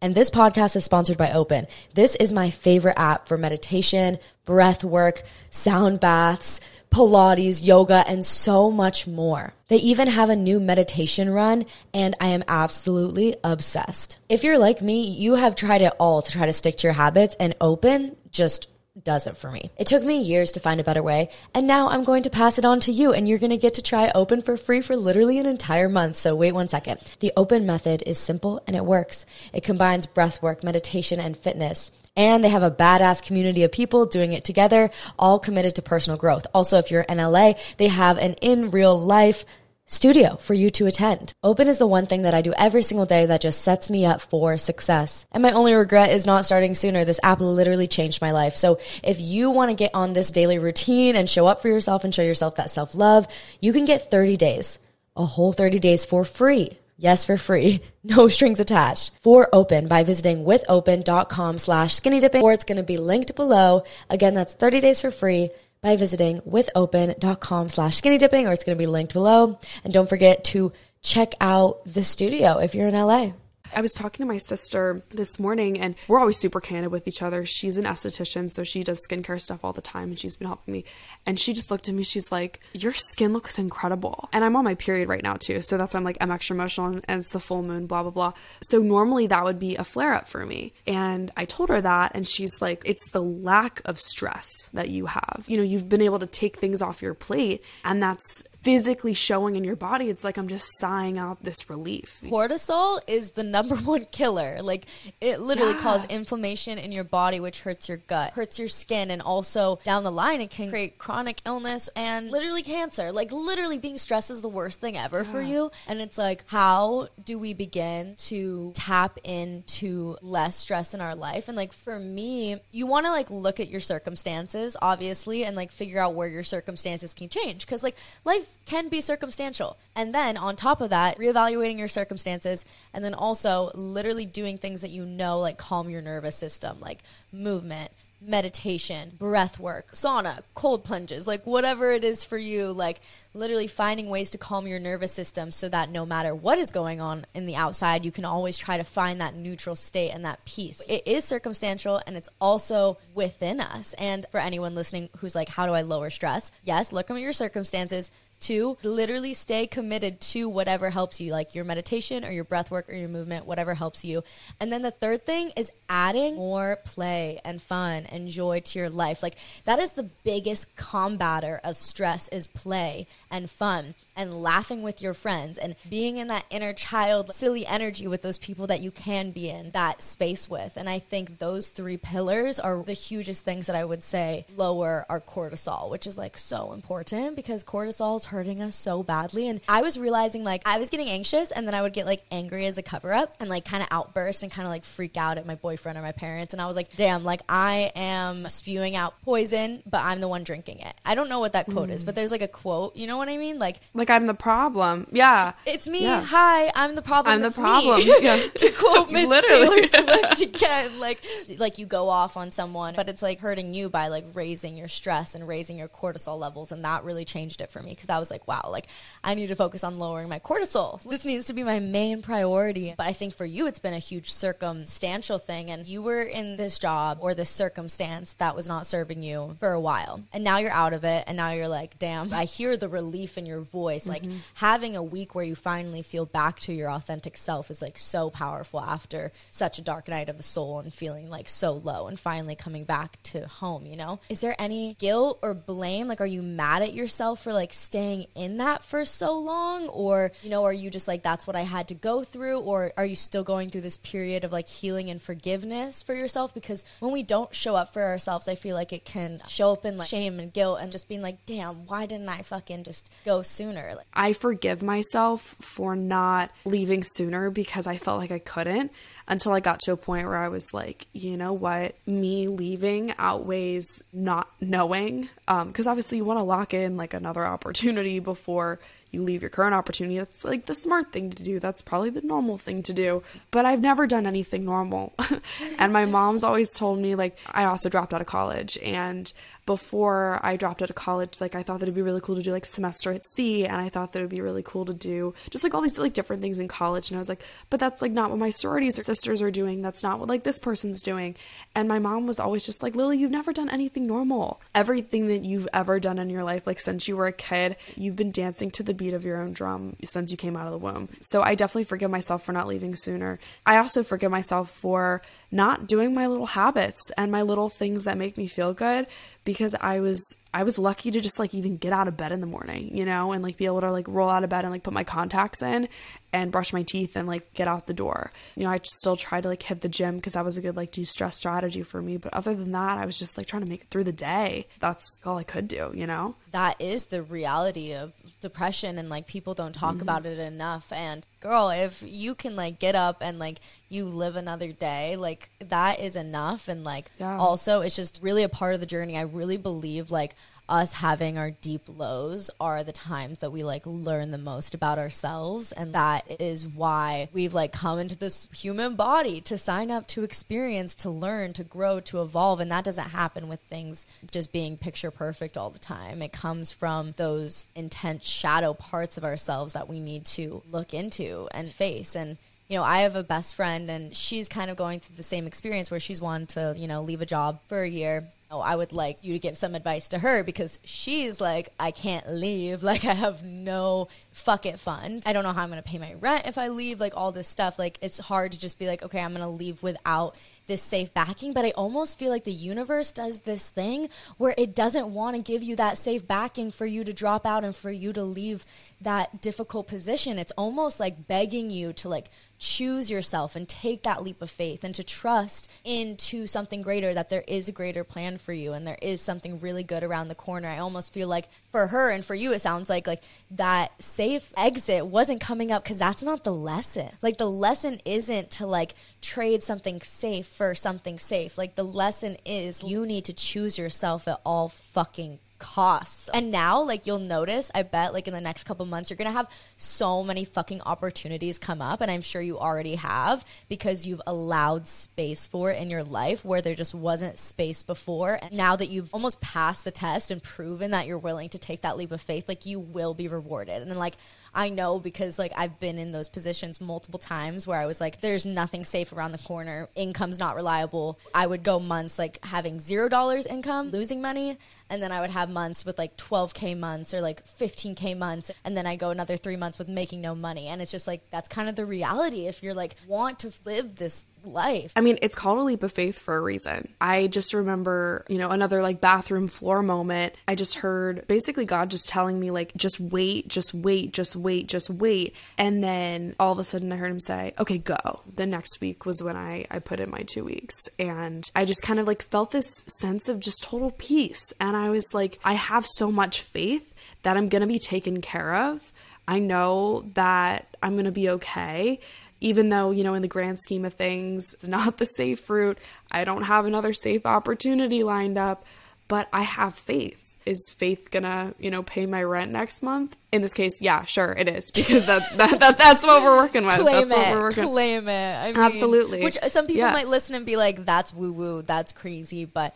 And this podcast is sponsored by Open. This is my favorite app for meditation, breath work, sound baths, Pilates, yoga, and so much more. They even have a new meditation run, and I am absolutely obsessed. If you're like me, you have tried it all to try to stick to your habits, and Open just does it for me. It took me years to find a better way, and now I'm going to pass it on to you, and you're going to get to try Open for free for literally an entire month. So wait one second. The Open method is simple and it works. It combines breath work, meditation, and fitness. And they have a badass community of people doing it together, all committed to personal growth. Also, if you're in LA, they have an in real life studio for you to attend. Open is the one thing that I do every single day that just sets me up for success. And my only regret is not starting sooner. This app literally changed my life. So if you want to get on this daily routine and show up for yourself and show yourself that self love, you can get 30 days, a whole 30 days for free. Yes, for free. [LAUGHS] No strings attached. For open by visiting withopen.com slash skinny dipping, or it's going to be linked below. Again, that's 30 days for free by visiting withopen.com slash skinny dipping, or it's going to be linked below. And don't forget to check out the studio if you're in LA. I was talking to my sister this morning, and we're always super candid with each other. She's an esthetician, so she does skincare stuff all the time, and she's been helping me. And she just looked at me, she's like, Your skin looks incredible. And I'm on my period right now, too. So that's why I'm like, I'm extra emotional, and, and it's the full moon, blah, blah, blah. So normally that would be a flare up for me. And I told her that, and she's like, It's the lack of stress that you have. You know, you've been able to take things off your plate, and that's physically showing in your body. It's like I'm just sighing out this relief. Cortisol is the number [LAUGHS] one killer. Like it literally Yeah. causes inflammation in your body, which hurts your gut, hurts your skin, and also down the line it can create chronic illness and literally cancer. Like literally being stressed is the worst thing ever for you. And it's like, how do we begin to tap into less stress in our life? And like for me, you want to like look at your circumstances, obviously, and like figure out where your circumstances can change. Because like life can be circumstantial. And then on top of that, reevaluating your circumstances and then also literally doing things that you know like calm your nervous system, like movement, meditation, breath work, sauna, cold plunges, like whatever it is for you, like literally finding ways to calm your nervous system so that no matter what is going on in the outside, you can always try to find that neutral state and that peace. It is circumstantial and it's also within us. And for anyone listening who's like, how do I lower stress? Yes, look at your circumstances. Two, literally stay committed to whatever helps you, like your meditation or your breath work or your movement, whatever helps you. And then the third thing is adding more play and fun and joy to your life. Like that is the biggest combatter of stress is play and fun and laughing with your friends and being in that inner child silly energy with those people that you can be in that space with. And I think those three pillars are the hugest things that I would say lower our cortisol, which is like so important because cortisol is hurting us so badly. And I was realizing like I was getting anxious and then I would get like angry as a cover up and like kind of outburst and kind of like freak out at my boyfriend or my parents. And I was like, damn, like I am spewing out poison, but I'm the one drinking it. I don't know what that quote is, mm. but there's like a quote, you know what I mean? Like, like I'm the problem. Yeah. It's me. Yeah. Hi, I'm the problem. I'm the problem. [LAUGHS] Yeah. to quote [LAUGHS] Miss Taylor [LAUGHS] Swift again, like like you go off on someone, but it's like hurting you by like raising your stress and raising your cortisol levels, and that really changed it for me because I was like, wow, like I need to focus on lowering my cortisol. This needs to be my main priority. But I think for you, it's been a huge circumstantial thing, and you were in this job or this circumstance that was not serving you for a while, and now you're out of it, and now you're like, damn, I hear the relief in your voice, like mm-hmm. having a week where you finally feel back to your authentic self is like so powerful after such a dark night of the soul and feeling like so low and finally coming back to home, you know? Is there any guilt or blame? Like, are you mad at yourself for like staying in that for so long? Or, you know, are you just like, that's what I had to go through? Or are you still going through this period of like healing and forgiveness for yourself? Because when we don't show up for ourselves, I feel like it can show up in like shame and guilt and just being like, damn, why didn't I fucking just go sooner? Like, I forgive myself for not leaving sooner because I felt like I couldn't until I got to a point where I was like, you know what, me leaving outweighs not knowing. Um, because obviously, you want to lock in like another opportunity before you leave your current opportunity. That's like the smart thing to do. That's probably the normal thing to do. But I've never done anything normal. [LAUGHS] and my mom's always told me, like, I also dropped out of college and before I dropped out of college, like I thought that it'd be really cool to do like semester at sea, and I thought that it'd be really cool to do just like all these like different things in college. And I was like, but that's like not what my sorority sisters are doing. That's not what like this person's doing. And my mom was always just like, Lily, you've never done anything normal. Everything that you've ever done in your life, like since you were a kid, you've been dancing to the beat of your own drum since you came out of the womb. So I definitely forgive myself for not leaving sooner. I also forgive myself for not doing my little habits and my little things that make me feel good because I was I was lucky to just like even get out of bed in the morning, you know, and like be able to like roll out of bed and like put my contacts in and brush my teeth and like get out the door. You know, I still try to like hit the gym because that was a good like de-stress strategy for me, but other than that, I was just like trying to make it through the day. That's all I could do, you know. that is the reality of depression and like people don't talk mm-hmm. about it enough and girl if you can like get up and like you live another day like that is enough and like Yeah. also it's just really a part of the journey i really believe like us having our deep lows are the times that we like learn the most about ourselves. And that is why we've like come into this human body to sign up to experience to learn to grow to evolve. And that doesn't happen with things just being picture perfect all the time. It comes from those intense shadow parts of ourselves that we need to look into and face. And you know, I have a best friend and she's kind of going through the same experience where she's wanted to, you know, leave a job for a year. Oh, I would like you to give some advice to her because she's like, I can't leave. [LAUGHS] Like, I have no fuck it fund. I don't know how I'm going to pay my rent if I leave, like, all this stuff. Like, it's hard to just be like, okay, I'm going to leave without this safe backing, but I almost feel like the universe does this thing where it doesn't want to give you that safe backing for you to drop out and for you to leave that difficult position. It's almost like begging you to like choose yourself and take that leap of faith and to trust into something greater that there is a greater plan for you and there is something really good around the corner. I almost feel like for her and for you it sounds like like that safe exit wasn't coming up cuz that's not the lesson. Like the lesson isn't to like trade something safe for something safe. Like the lesson is you need to choose yourself at all fucking costs. And now, like, you'll notice, I bet, like, in the next couple months, you're gonna have so many fucking opportunities come up. And I'm sure you already have because you've allowed space for it in your life where there just wasn't space before. And now that you've almost passed the test and proven that you're willing to take that leap of faith, like, you will be rewarded. And then, like, I know because like I've been in those positions multiple times where I was like, there's nothing safe around the corner. Income's not reliable. I would go months like having zero dollars income, losing money, and then I would have months with like 12k months or like 15k months, and then I go another three months with making no money. And it's just like that's kind of the reality if you're like want to live this life. I mean, it's called a leap of faith for a reason. I just remember, you know, another like bathroom floor moment. I just heard basically God just telling me, like, just wait, just wait, just wait, just wait. And then all of a sudden I heard him say, okay, go. The next week was when I, I put in my two weeks. And I just kind of like felt this sense of just total peace. And I was like, I have so much faith that I'm going to be taken care of. I know that I'm going to be okay even though, you know, in the grand scheme of things, it's not the safe route. I don't have another safe opportunity lined up, but I have faith. is faith gonna, you know, pay my rent next month? In this case, yeah, sure it is because that, [LAUGHS] that, that that's what we're working with. claim that's what it, we're working. claim it. I mean, Absolutely. Which some people Yeah. might listen and be like, "That's woo woo, that's crazy," but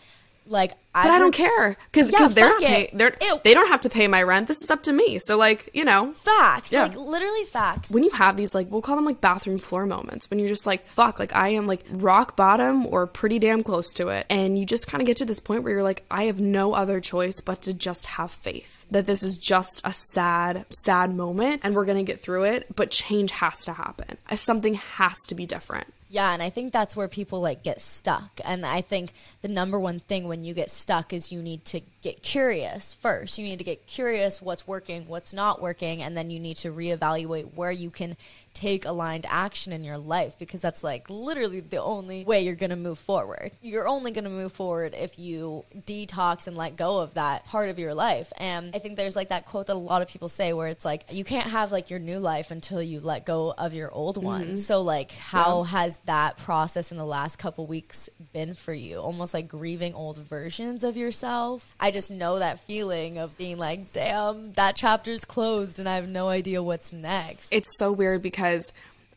like, But I don't care because Yeah, they're not pay, they're Ew. they don't have to pay my rent. This is up to me. So like you know, facts, Yeah. like literally facts. when you have these like we'll call them like bathroom floor moments when you're just like fuck like I am like rock bottom or pretty damn close to it and you just kind of get to this point where you're like I have no other choice but to just have faith that this is just a sad sad moment and we're going to get through it but change has to happen something has to be different Yeah, and I think that's where people like get stuck. And I think the number one thing when you get stuck is you need to get curious first. You need to get curious what's working, what's not working, and then you need to reevaluate where you can take aligned action in your life because that's like literally the only way you're going to move forward. You're only going to move forward if you detox and let go of that part of your life. And I think there's like that quote that a lot of people say where it's like you can't have like your new life until you let go of your old one. Mm-hmm. So like how has that process in the last couple weeks been for you? Almost like grieving old versions of yourself. I just know that feeling of being like, "Damn, that chapter's closed and I have no idea what's next." it's so weird because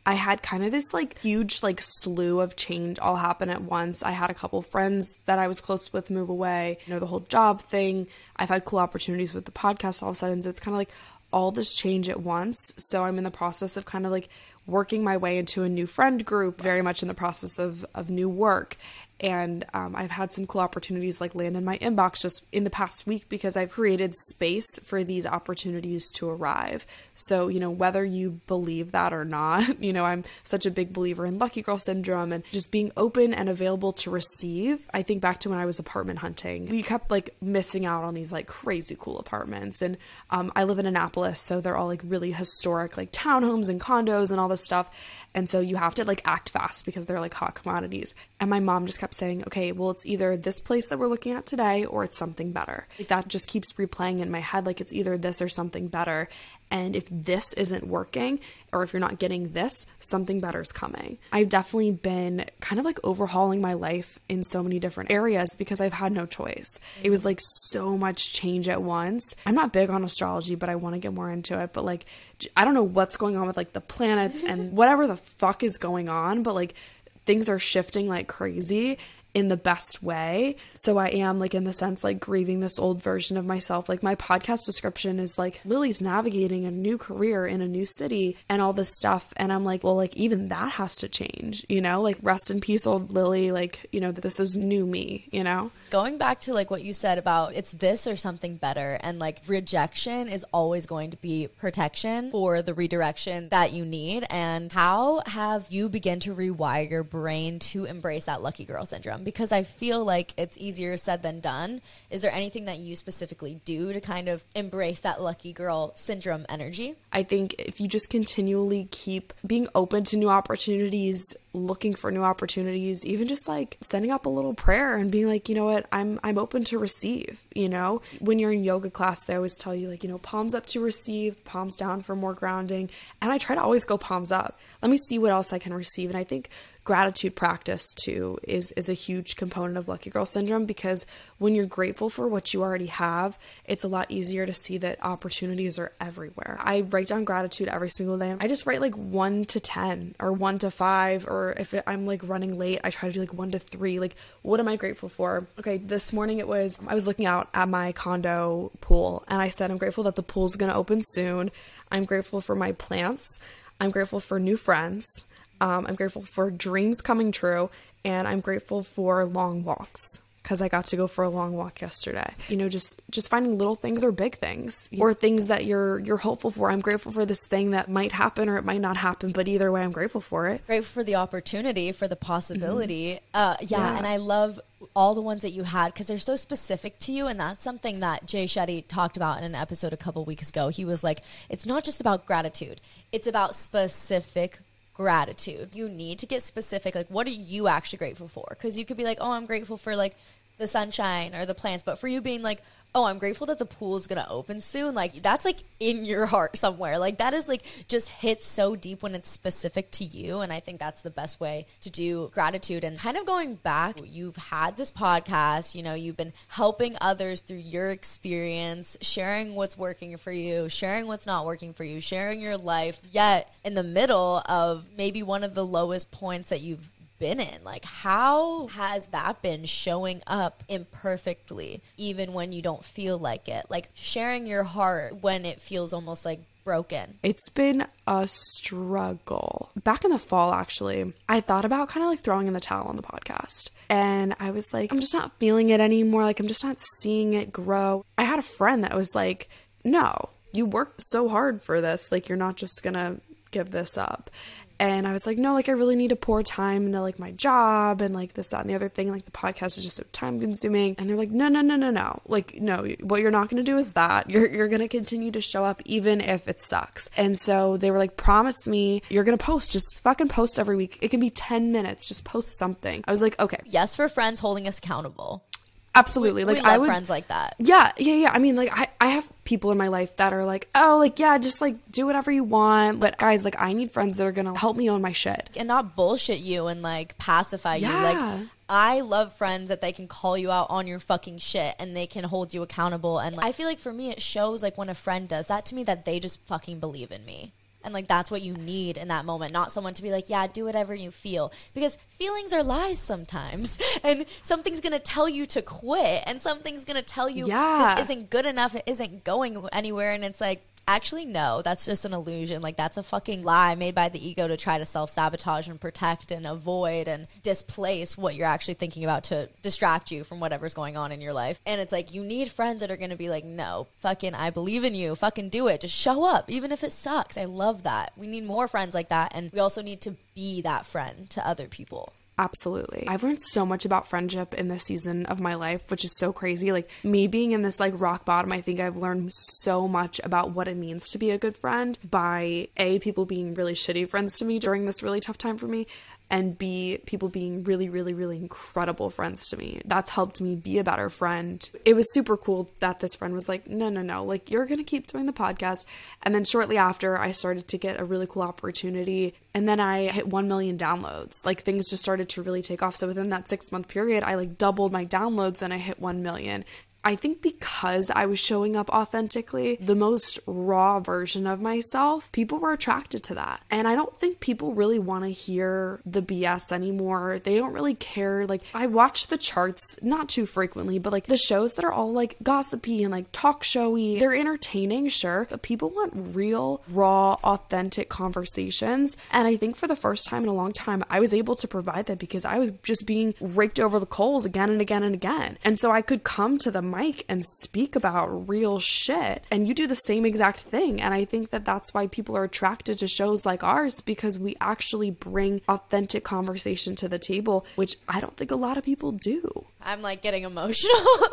I had kind of this like huge like slew of change all happen at once. I had a couple friends that I was close with move away, you know, the whole job thing. I've had cool opportunities with the podcast all of a sudden. So it's kind of like all this change at once. So I'm in the process of kind of like working my way into a new friend group, very much in the process of, of new work. And um, I've had some cool opportunities like land in my inbox just in the past week because I've created space for these opportunities to arrive. So, you know, whether you believe that or not, [LAUGHS] you know, I'm such a big believer in lucky girl syndrome and just being open and available to receive. I think back to when I was apartment hunting, we kept like missing out on these like crazy cool apartments. And um, I live in Annapolis, so they're all like really historic, like townhomes and condos and all this stuff. And so you have to like act fast because they're like hot commodities. And my mom just kept saying, okay, well, it's either this place that we're looking at today or it's something better. Like that just keeps replaying in my head, like it's either this or something better. And if this isn't working, or if you're not getting this, something better is coming. I've definitely been kind of like overhauling my life in so many different areas because I've had no choice. It was like so much change at once. I'm not big on astrology, but I want to get more into it. But like, I don't know what's going on with like the planets and [LAUGHS] whatever the fuck is going on, but like things are shifting like crazy in the best way. So I am like in the sense like grieving this old version of myself. Like my podcast description is like Lily's navigating a new career in a new city and all this stuff and I'm like, well like even that has to change, you know? Like rest in peace old Lily, like, you know, this is new me, you know? going back to like what you said about it's this or something better and like rejection is always going to be protection for the redirection that you need and how have you begin to rewire your brain to embrace that lucky girl syndrome because i feel like it's easier said than done is there anything that you specifically do to kind of embrace that lucky girl syndrome energy I think if you just continually keep being open to new opportunities, looking for new opportunities, even just like sending up a little prayer and being like, you know what, I'm I'm open to receive, you know? When you're in yoga class, they always tell you like, you know, palms up to receive, palms down for more grounding, and I try to always go palms up. Let me see what else I can receive, and I think gratitude practice too is is a huge component of lucky girl syndrome because when you're grateful for what you already have it's a lot easier to see that opportunities are everywhere. I write down gratitude every single day. I just write like 1 to 10 or 1 to 5 or if i'm like running late i try to do like 1 to 3 like what am i grateful for? Okay this morning it was i was looking out at my condo pool and i said i'm grateful that the pool's going to open soon. I'm grateful for my plants. I'm grateful for new friends um, I'm grateful for dreams coming true, and I'm grateful for long walks because I got to go for a long walk yesterday. You know, just just finding little things or big things or things that you're you're hopeful for. I'm grateful for this thing that might happen or it might not happen, but either way, I'm grateful for it. grateful for the opportunity for the possibility uh, yeah, Yeah. and i love all the ones that you had because they're so specific to you and that's something that jay shetty talked about in an episode a couple weeks ago he was like it's not just about gratitude it's about specific gratitude. You need to get specific like what are you actually grateful for? Because you could be like oh i'm grateful for like the sunshine or the plants but for you being like oh, I'm grateful that the pool is going to open soon. Like that's like in your heart somewhere. Like that is like just hits so deep when it's specific to you. And I think that's the best way to do gratitude. And kind of going back, you've had this podcast, you know, you've been helping others through your experience, sharing what's working for you, sharing what's not working for you, sharing your life, yet in the middle of maybe one of the lowest points that you've been in? Like, how has that been showing up imperfectly, even when you don't feel like it? Like, sharing your heart when it feels almost like broken. It's been a struggle. Back in the fall, actually, I thought about kind of like throwing in the towel on the podcast. And I was like, I'm just not feeling it anymore. Like, I'm just not seeing it grow. I had a friend that was like, No, you worked so hard for this. Like, you're not just gonna give this up and I was like, no, like I really need to pour time into like my job and like this, that, and the other thing. Like the podcast is just so time consuming. And they're like, no, no, no, no, no. Like, no, what you're not gonna do is that. You're you're gonna continue to show up even if it sucks. And so they were like, promise me you're gonna post. Just fucking post every week. It can be 10 minutes. Just post something. I was like, okay. Yes, for friends holding us accountable. Absolutely. We, like we I would, friends like that. Yeah, yeah, yeah. I mean, like I, I have people in my life that are like, oh, like yeah, just like do whatever you want. But guys, like I need friends that are gonna help me own my shit and not bullshit you and like pacify Yeah. you. Like I love friends that they can call you out on your fucking shit and they can hold you accountable. And like, I feel like for me, it shows like when a friend does that to me that they just fucking believe in me. And like that's what you need in that moment, not someone to be like, yeah, do whatever you feel. Because feelings are lies sometimes. [LAUGHS] And something's gonna tell you to quit, and something's gonna tell you Yeah. this isn't good enough, it isn't going anywhere. And it's like, actually, no, that's just an illusion. Like that's a fucking lie made by the ego to try to self sabotage and protect and avoid and displace what you're actually thinking about to distract you from whatever's going on in your life. And it's like you need friends that are gonna be like, no, fucking, I believe in you, fucking do it, just show up, even if it sucks. I love that. We need more friends like that, and we also need to be that friend to other people. Absolutely. I've learned so much about friendship in this season of my life, which is so crazy. Like me being in this like rock bottom, I think I've learned so much about what it means to be a good friend by A, people being really shitty friends to me during this really tough time for me. And B, people being really, really, really incredible friends to me. That's helped me be a better friend. It was super cool that this friend was like, no, no, no, like you're gonna keep doing the podcast. And then shortly after, I started to get a really cool opportunity and then I hit 1 million downloads. Like things just started to really take off. So within that 6 month period, I like doubled my downloads and I hit 1 million. I think because I was showing up authentically, the most raw version of myself, people were attracted to that. And I don't think people really want to hear the BS anymore. They don't really care. Like, I watch the charts not too frequently, but like the shows that are all like gossipy and like talk showy, they're entertaining, sure, but people want real, raw, authentic conversations. And I think for the first time in a long time, I was able to provide that because I was just being raked over the coals again and again and again. And so I could come to the mic and speak about real shit. And you do the same exact thing. And I think that that's why people are attracted to shows like ours because we actually bring authentic conversation to the table, which I don't think a lot of people do. I'm like getting emotional.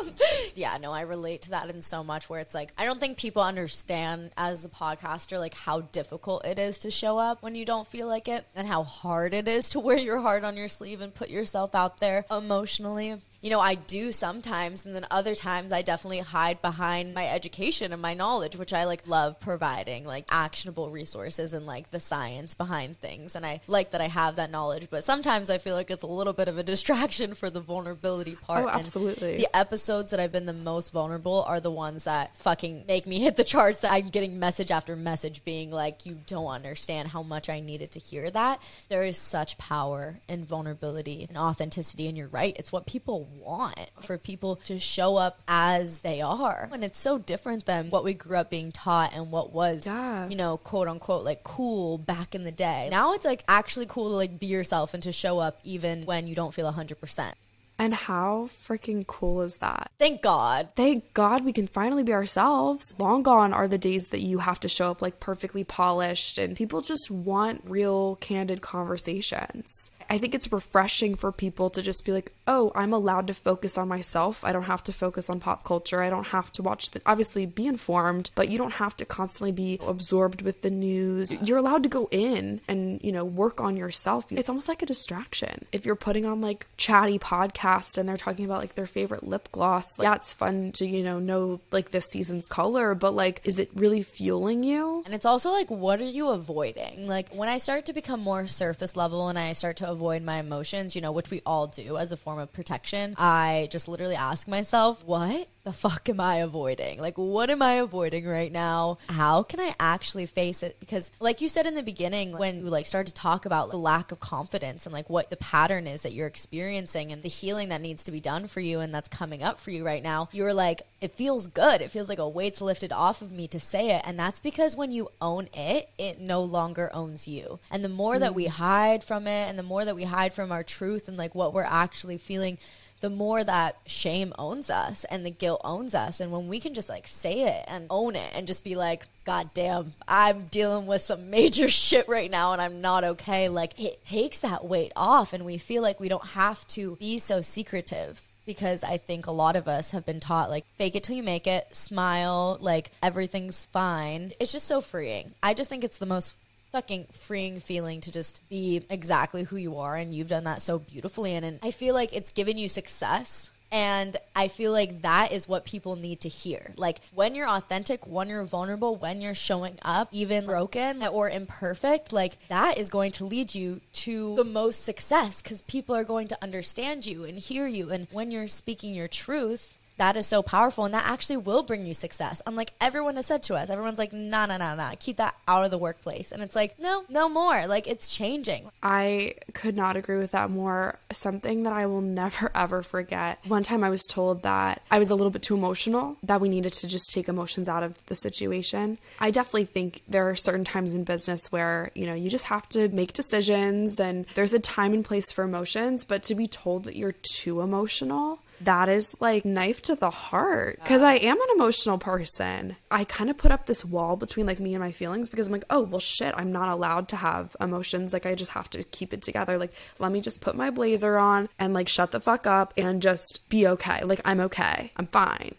[LAUGHS] yeah, no, I relate to that in so much where it's like I don't think people understand as a podcaster like how difficult it is to show up when you don't feel like it and how hard it is to wear your heart on your sleeve and put yourself out there emotionally. You know, I do sometimes and then other times I definitely hide behind my education and my knowledge, which I like love providing like actionable resources and like the science behind things and I like that I have that knowledge, but sometimes I feel like it's a little bit of a distraction for the vulnerability oh, part. Oh, and absolutely. The episodes that I've been the most vulnerable are the ones that fucking make me hit the charts that I'm getting message after message being like, you don't understand how much I needed to hear that. There is such power in vulnerability and authenticity. And you're right. It's what people want for people to show up as they are. And it's so different than what we grew up being taught and what was, Yeah. you know, quote unquote, like cool back in the day. Now it's like actually cool to like be yourself and to show up even when you don't feel 100%. And how freaking cool is that? Thank God. Thank God we can finally be ourselves. Long gone are the days that you have to show up like perfectly polished, and people just want real, candid conversations. I think it's refreshing for people to just be like, oh, I'm allowed to focus on myself. I don't have to focus on pop culture. I don't have to watch the, obviously be informed, but you don't have to constantly be absorbed with the news. You're allowed to go in and, you know, work on yourself. It's almost like a distraction. If you're putting on like chatty podcasts, podcast and they're talking about like their favorite lip gloss. Like, yeah, it's fun to, you know, know like this season's color, but like, is it really fueling you? And it's also like, what are you avoiding? Like, when I start to become more surface level and I start to avoid my emotions, you know, which we all do as a form of protection, I just literally ask myself, what the fuck am I avoiding? Like, what am I avoiding right now? How can I actually face it? Because, like you said in the beginning, when you like start to talk about the lack of confidence and like what the pattern is that you're experiencing and the healing that needs to be done for you and that's coming up for you right now, you're like, it feels good. It feels like a weight's lifted off of me to say it. And that's because when you own it, it no longer owns you. And the more mm. that we mm. hide from it and the more that we hide from our truth and like what we're actually feeling, the more that shame owns us and the guilt owns us. And when we can just like say it and own it and just be like, God damn, I'm dealing with some major [LAUGHS] shit right now and I'm not okay, like it takes that weight off and we feel like we don't have to be so secretive because I think a lot of us have been taught like fake it till you make it, smile, like everything's fine. It's just so freeing. I just think it's the most fucking freeing feeling to just be exactly who you are and you've done that so beautifully and, and I feel like it's given you success and I feel like that is what people need to hear. Like when you're authentic, when you're vulnerable, when you're showing up, even broken or imperfect, like that is going to lead you to the most success because people are going to understand you and hear you. And when you're speaking your truth, that is so powerful and that actually will bring you success. Unlike everyone has said to us, everyone's like, nah, nah, nah, nah, keep that out of the workplace. And it's like, no, no more. Like it's changing. I could not agree with that more. Something that I will never [LAUGHS] ever forget. One time I was told that I was a little bit too emotional, that we needed to just take emotions out of the situation. I definitely think there are certain times in business where, you know, you just have to make decisions and there's a time and place for emotions, but to be told that you're too emotional that is like knife to the heart because I am an emotional person. I kind of put up this wall between like me and my feelings because I'm like, oh, well, shit, I'm not allowed to have emotions. Like, I just have to keep it together. Like, let me just put my blazer on and like shut the fuck up and just be okay. Like, I'm okay. I'm fine.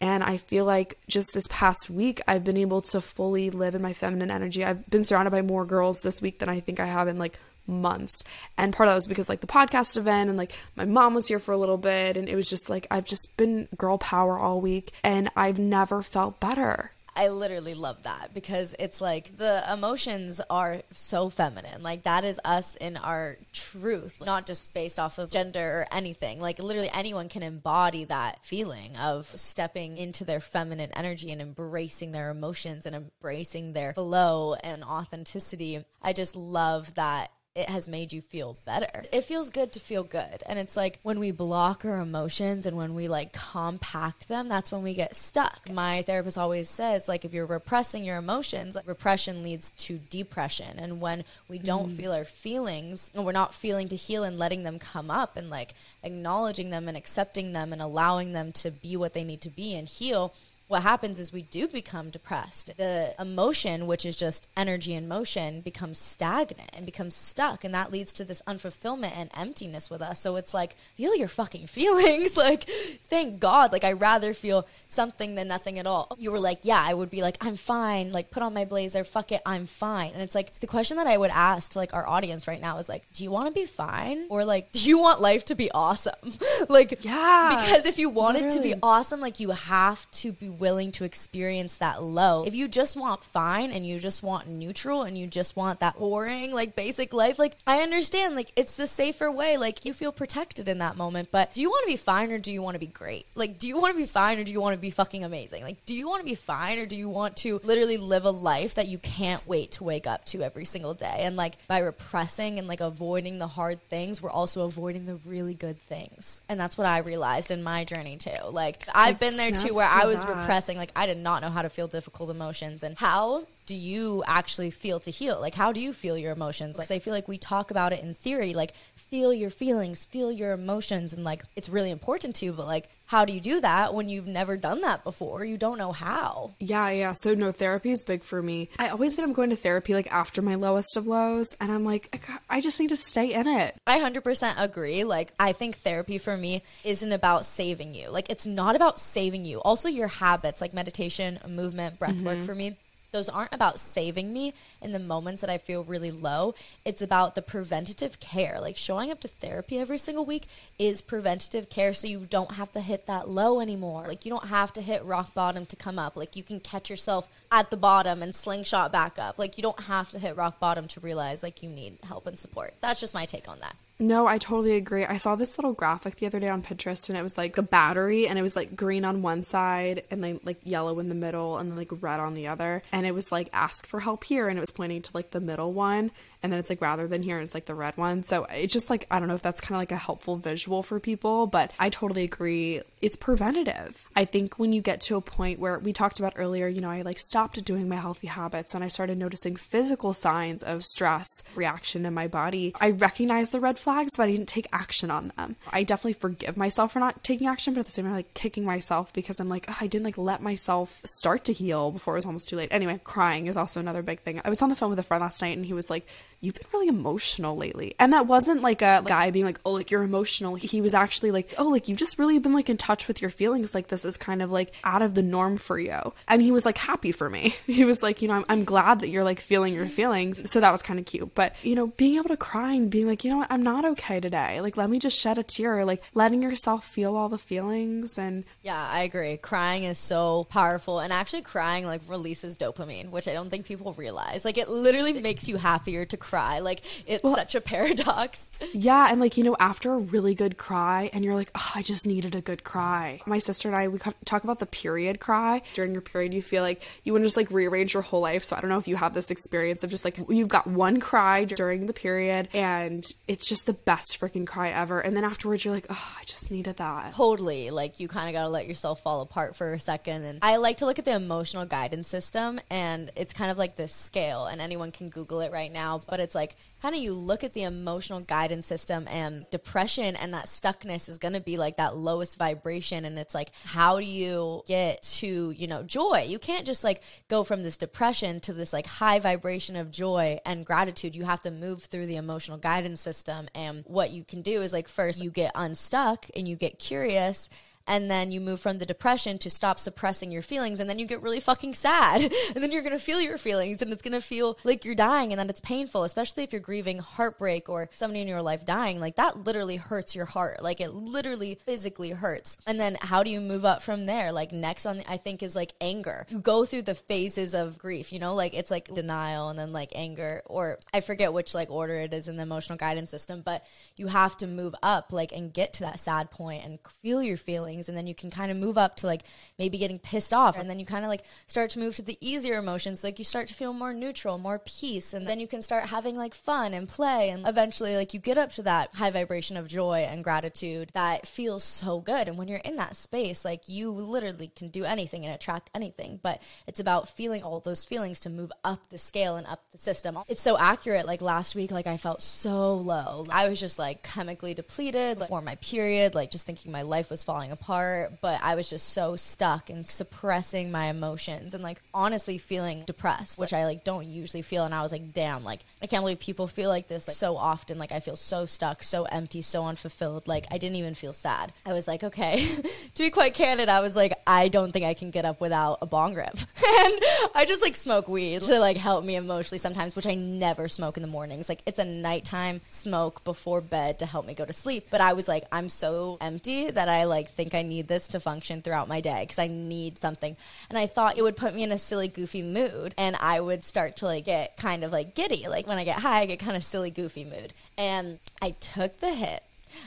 And I feel like just this past week, I've been able to fully live in my feminine energy. I've been surrounded by more girls this week than I think I have in like months. And part of that was because like the podcast event and like my mom was here for a little bit and it was just like I've just been girl power all week and I've never felt better. I literally love that because it's like the emotions are so feminine. Like that is us in our truth, not just based off of gender or anything. Like literally anyone can embody that feeling of stepping into their feminine energy and embracing their emotions and embracing their flow and authenticity. I just love that it has made you feel better. It feels good to feel good. And it's like when we block our emotions and when we like compact them, that's when we get stuck. My therapist always says, like, if you're repressing your emotions, like, repression leads to depression. And when we don't mm. feel our feelings and we're not feeling to heal and letting them come up and like acknowledging them and accepting them and allowing them to be what they need to be and heal, what happens is we do become depressed. The emotion, which is just energy in motion, becomes stagnant and becomes stuck. And that leads to this unfulfillment and emptiness with us. So it's like, feel your fucking [LAUGHS] feelings. like, thank God. Like, I rather feel something than nothing at all. You were like, yeah, I would be like, I'm fine. Like, put on my blazer. Fuck it. I'm fine. And it's like, the question that I would ask to like our audience right now is like, do you want to be fine? Or like, do you want life to be awesome? [LAUGHS] like, yeah. Because if you want literally. it to be awesome, like, you have to be willing to experience that low. If you just want fine and you just want neutral and you just want that boring, like basic life, like I understand, like it's the safer way. Like you feel protected in that moment. But do you want to be fine or do you want to be great? Like, do you want to be fine or do you want to be fucking amazing? Like, do you want to be fine or do you want to literally live a life that you can't wait to wake up to every single day? And like by repressing and like avoiding the hard things, we're also avoiding the really good things. And that's what I realized in my journey too. Like I've been there too where I was repressing. Like I did not know how to feel difficult emotions. And how do you actually feel to heal? Like how do you feel your emotions? Like I feel like we talk about it in theory, like feel your feelings, feel your emotions, and like it's really important to, you but like how do you do that when you've never done that before? You don't know how. Yeah, yeah. So no therapy is big for me. I always end up going to therapy like after my lowest of lows, and I'm like, I just need to stay in it. I 100% agree. Like I think therapy for me isn't about saving you. Like it's not about saving you. Also your habits like meditation, movement, breath mm-hmm. work for me those aren't about saving me in the moments that I feel really low, it's about the preventative care. Like showing up to therapy every single week is preventative care so you don't have to hit that low anymore. Like you don't have to hit rock bottom to come up. Like you can catch yourself at the bottom and slingshot back up. Like you don't have to hit rock bottom to realize like you need help and support. That's just my take on that. No, I totally agree. I saw this little graphic the other day on Pinterest and it was like a battery and it was like green on one side and then like yellow in the middle and then like red on the other. And it was like ask for help here and it was pointing to like the middle one and then it's like rather than here it's like the red one. So it's just like i don't know if that's kind of like a helpful visual for people but i totally agree. It's preventative. I think when you get to a point where we talked about earlier you know i like stopped doing my healthy habits and i started noticing physical signs of stress reaction in my body i recognized the red flags but i didn't take action on them. I definitely forgive myself for not taking action but at the same time like kicking myself because i'm like i didn't like let myself start to heal before it was almost too late. Anyway crying is also another big thing. I was on the phone with a friend last night and he was like you've been really emotional lately. And that wasn't like a guy being like, oh, like you're emotional. He was actually like, oh, like you've just really been like in touch with your feelings. Like this is kind of like out of the norm for you. And he was like happy for me. [LAUGHS] He was like, you know, I'm, I'm glad that you're like feeling your feelings. So that was kind of cute. But, you know, being able to cry and being like, you know what, I'm not okay today. Like, let me just shed a tear. Like letting yourself feel all the feelings. And yeah, I agree. Crying is so powerful. And actually, crying like releases dopamine, which I don't think people realize. Like it literally makes you happier to cry cry. Like it's well, such a paradox. [LAUGHS] Yeah, and like you know, after a really good cry, and you're like, oh, I just needed a good cry. My sister and I we talk about the period cry. During your period, you feel like you want to just like rearrange your whole life. So I don't know if you have this experience of just like you've got one cry during the period, and it's just the best freaking cry ever. And then afterwards, you're like, oh, I just needed that. Totally. Like you kind of got to let yourself fall apart for a second. And I like to look at the emotional guidance system, and it's kind of like this scale, and anyone can Google it right now, but it's like kind of you look at the emotional guidance system and depression and that stuckness is going to be like that lowest vibration and it's like how do you get to you know joy? You can't just like go from this depression to this like high vibration of joy and gratitude. You have to move through the emotional guidance system and what you can do is like first you get unstuck and you get curious and then you move from the depression to stop suppressing your feelings and then you get really fucking sad. [LAUGHS] And then you're going to feel your feelings and it's going to feel like you're dying and then it's painful especially if you're grieving heartbreak or somebody in your life dying. Like that literally hurts your heart. Like it literally physically hurts. And then how do you move up from there? Like next on I think is like anger. You go through the phases of grief you know? Like it's like denial and then like anger or I forget which like order it is in the emotional guidance system but you have to move up like and get to that sad point and feel your feelings feelings and then you can kind of move up to like maybe getting pissed off and then you kind of like start to move to the easier emotions like you start to feel more neutral more peace and then you can start having like fun and play and eventually like you get up to that high vibration of joy and gratitude that feels so good and when you're in that space like you literally can do anything and attract anything but it's about feeling all those feelings to move up the scale and up the system. It's so accurate like last week like i felt so low. I was just like chemically depleted before my period like just thinking my life was falling apart apart, but I was just so stuck and suppressing my emotions and like honestly feeling depressed, which I like don't usually feel. And I was like, damn, like I can't believe people feel like this like, so often. Like I feel so stuck, so empty, so unfulfilled. Like I didn't even feel sad. I was like, okay, [LAUGHS] to be quite candid, I was like, I don't think I can get up without a bong rip. [LAUGHS] and I just like smoke weed to like help me emotionally sometimes, which I never smoke in the mornings. Like it's a nighttime smoke before bed to help me go to sleep. But I was like, I'm so empty that I like think think I need this to function throughout my day because I need something. And I thought it would put me in a silly, goofy mood and I would start to like get kind of like giddy. Like when I get high, I get kind of silly, goofy mood. And I took the hit.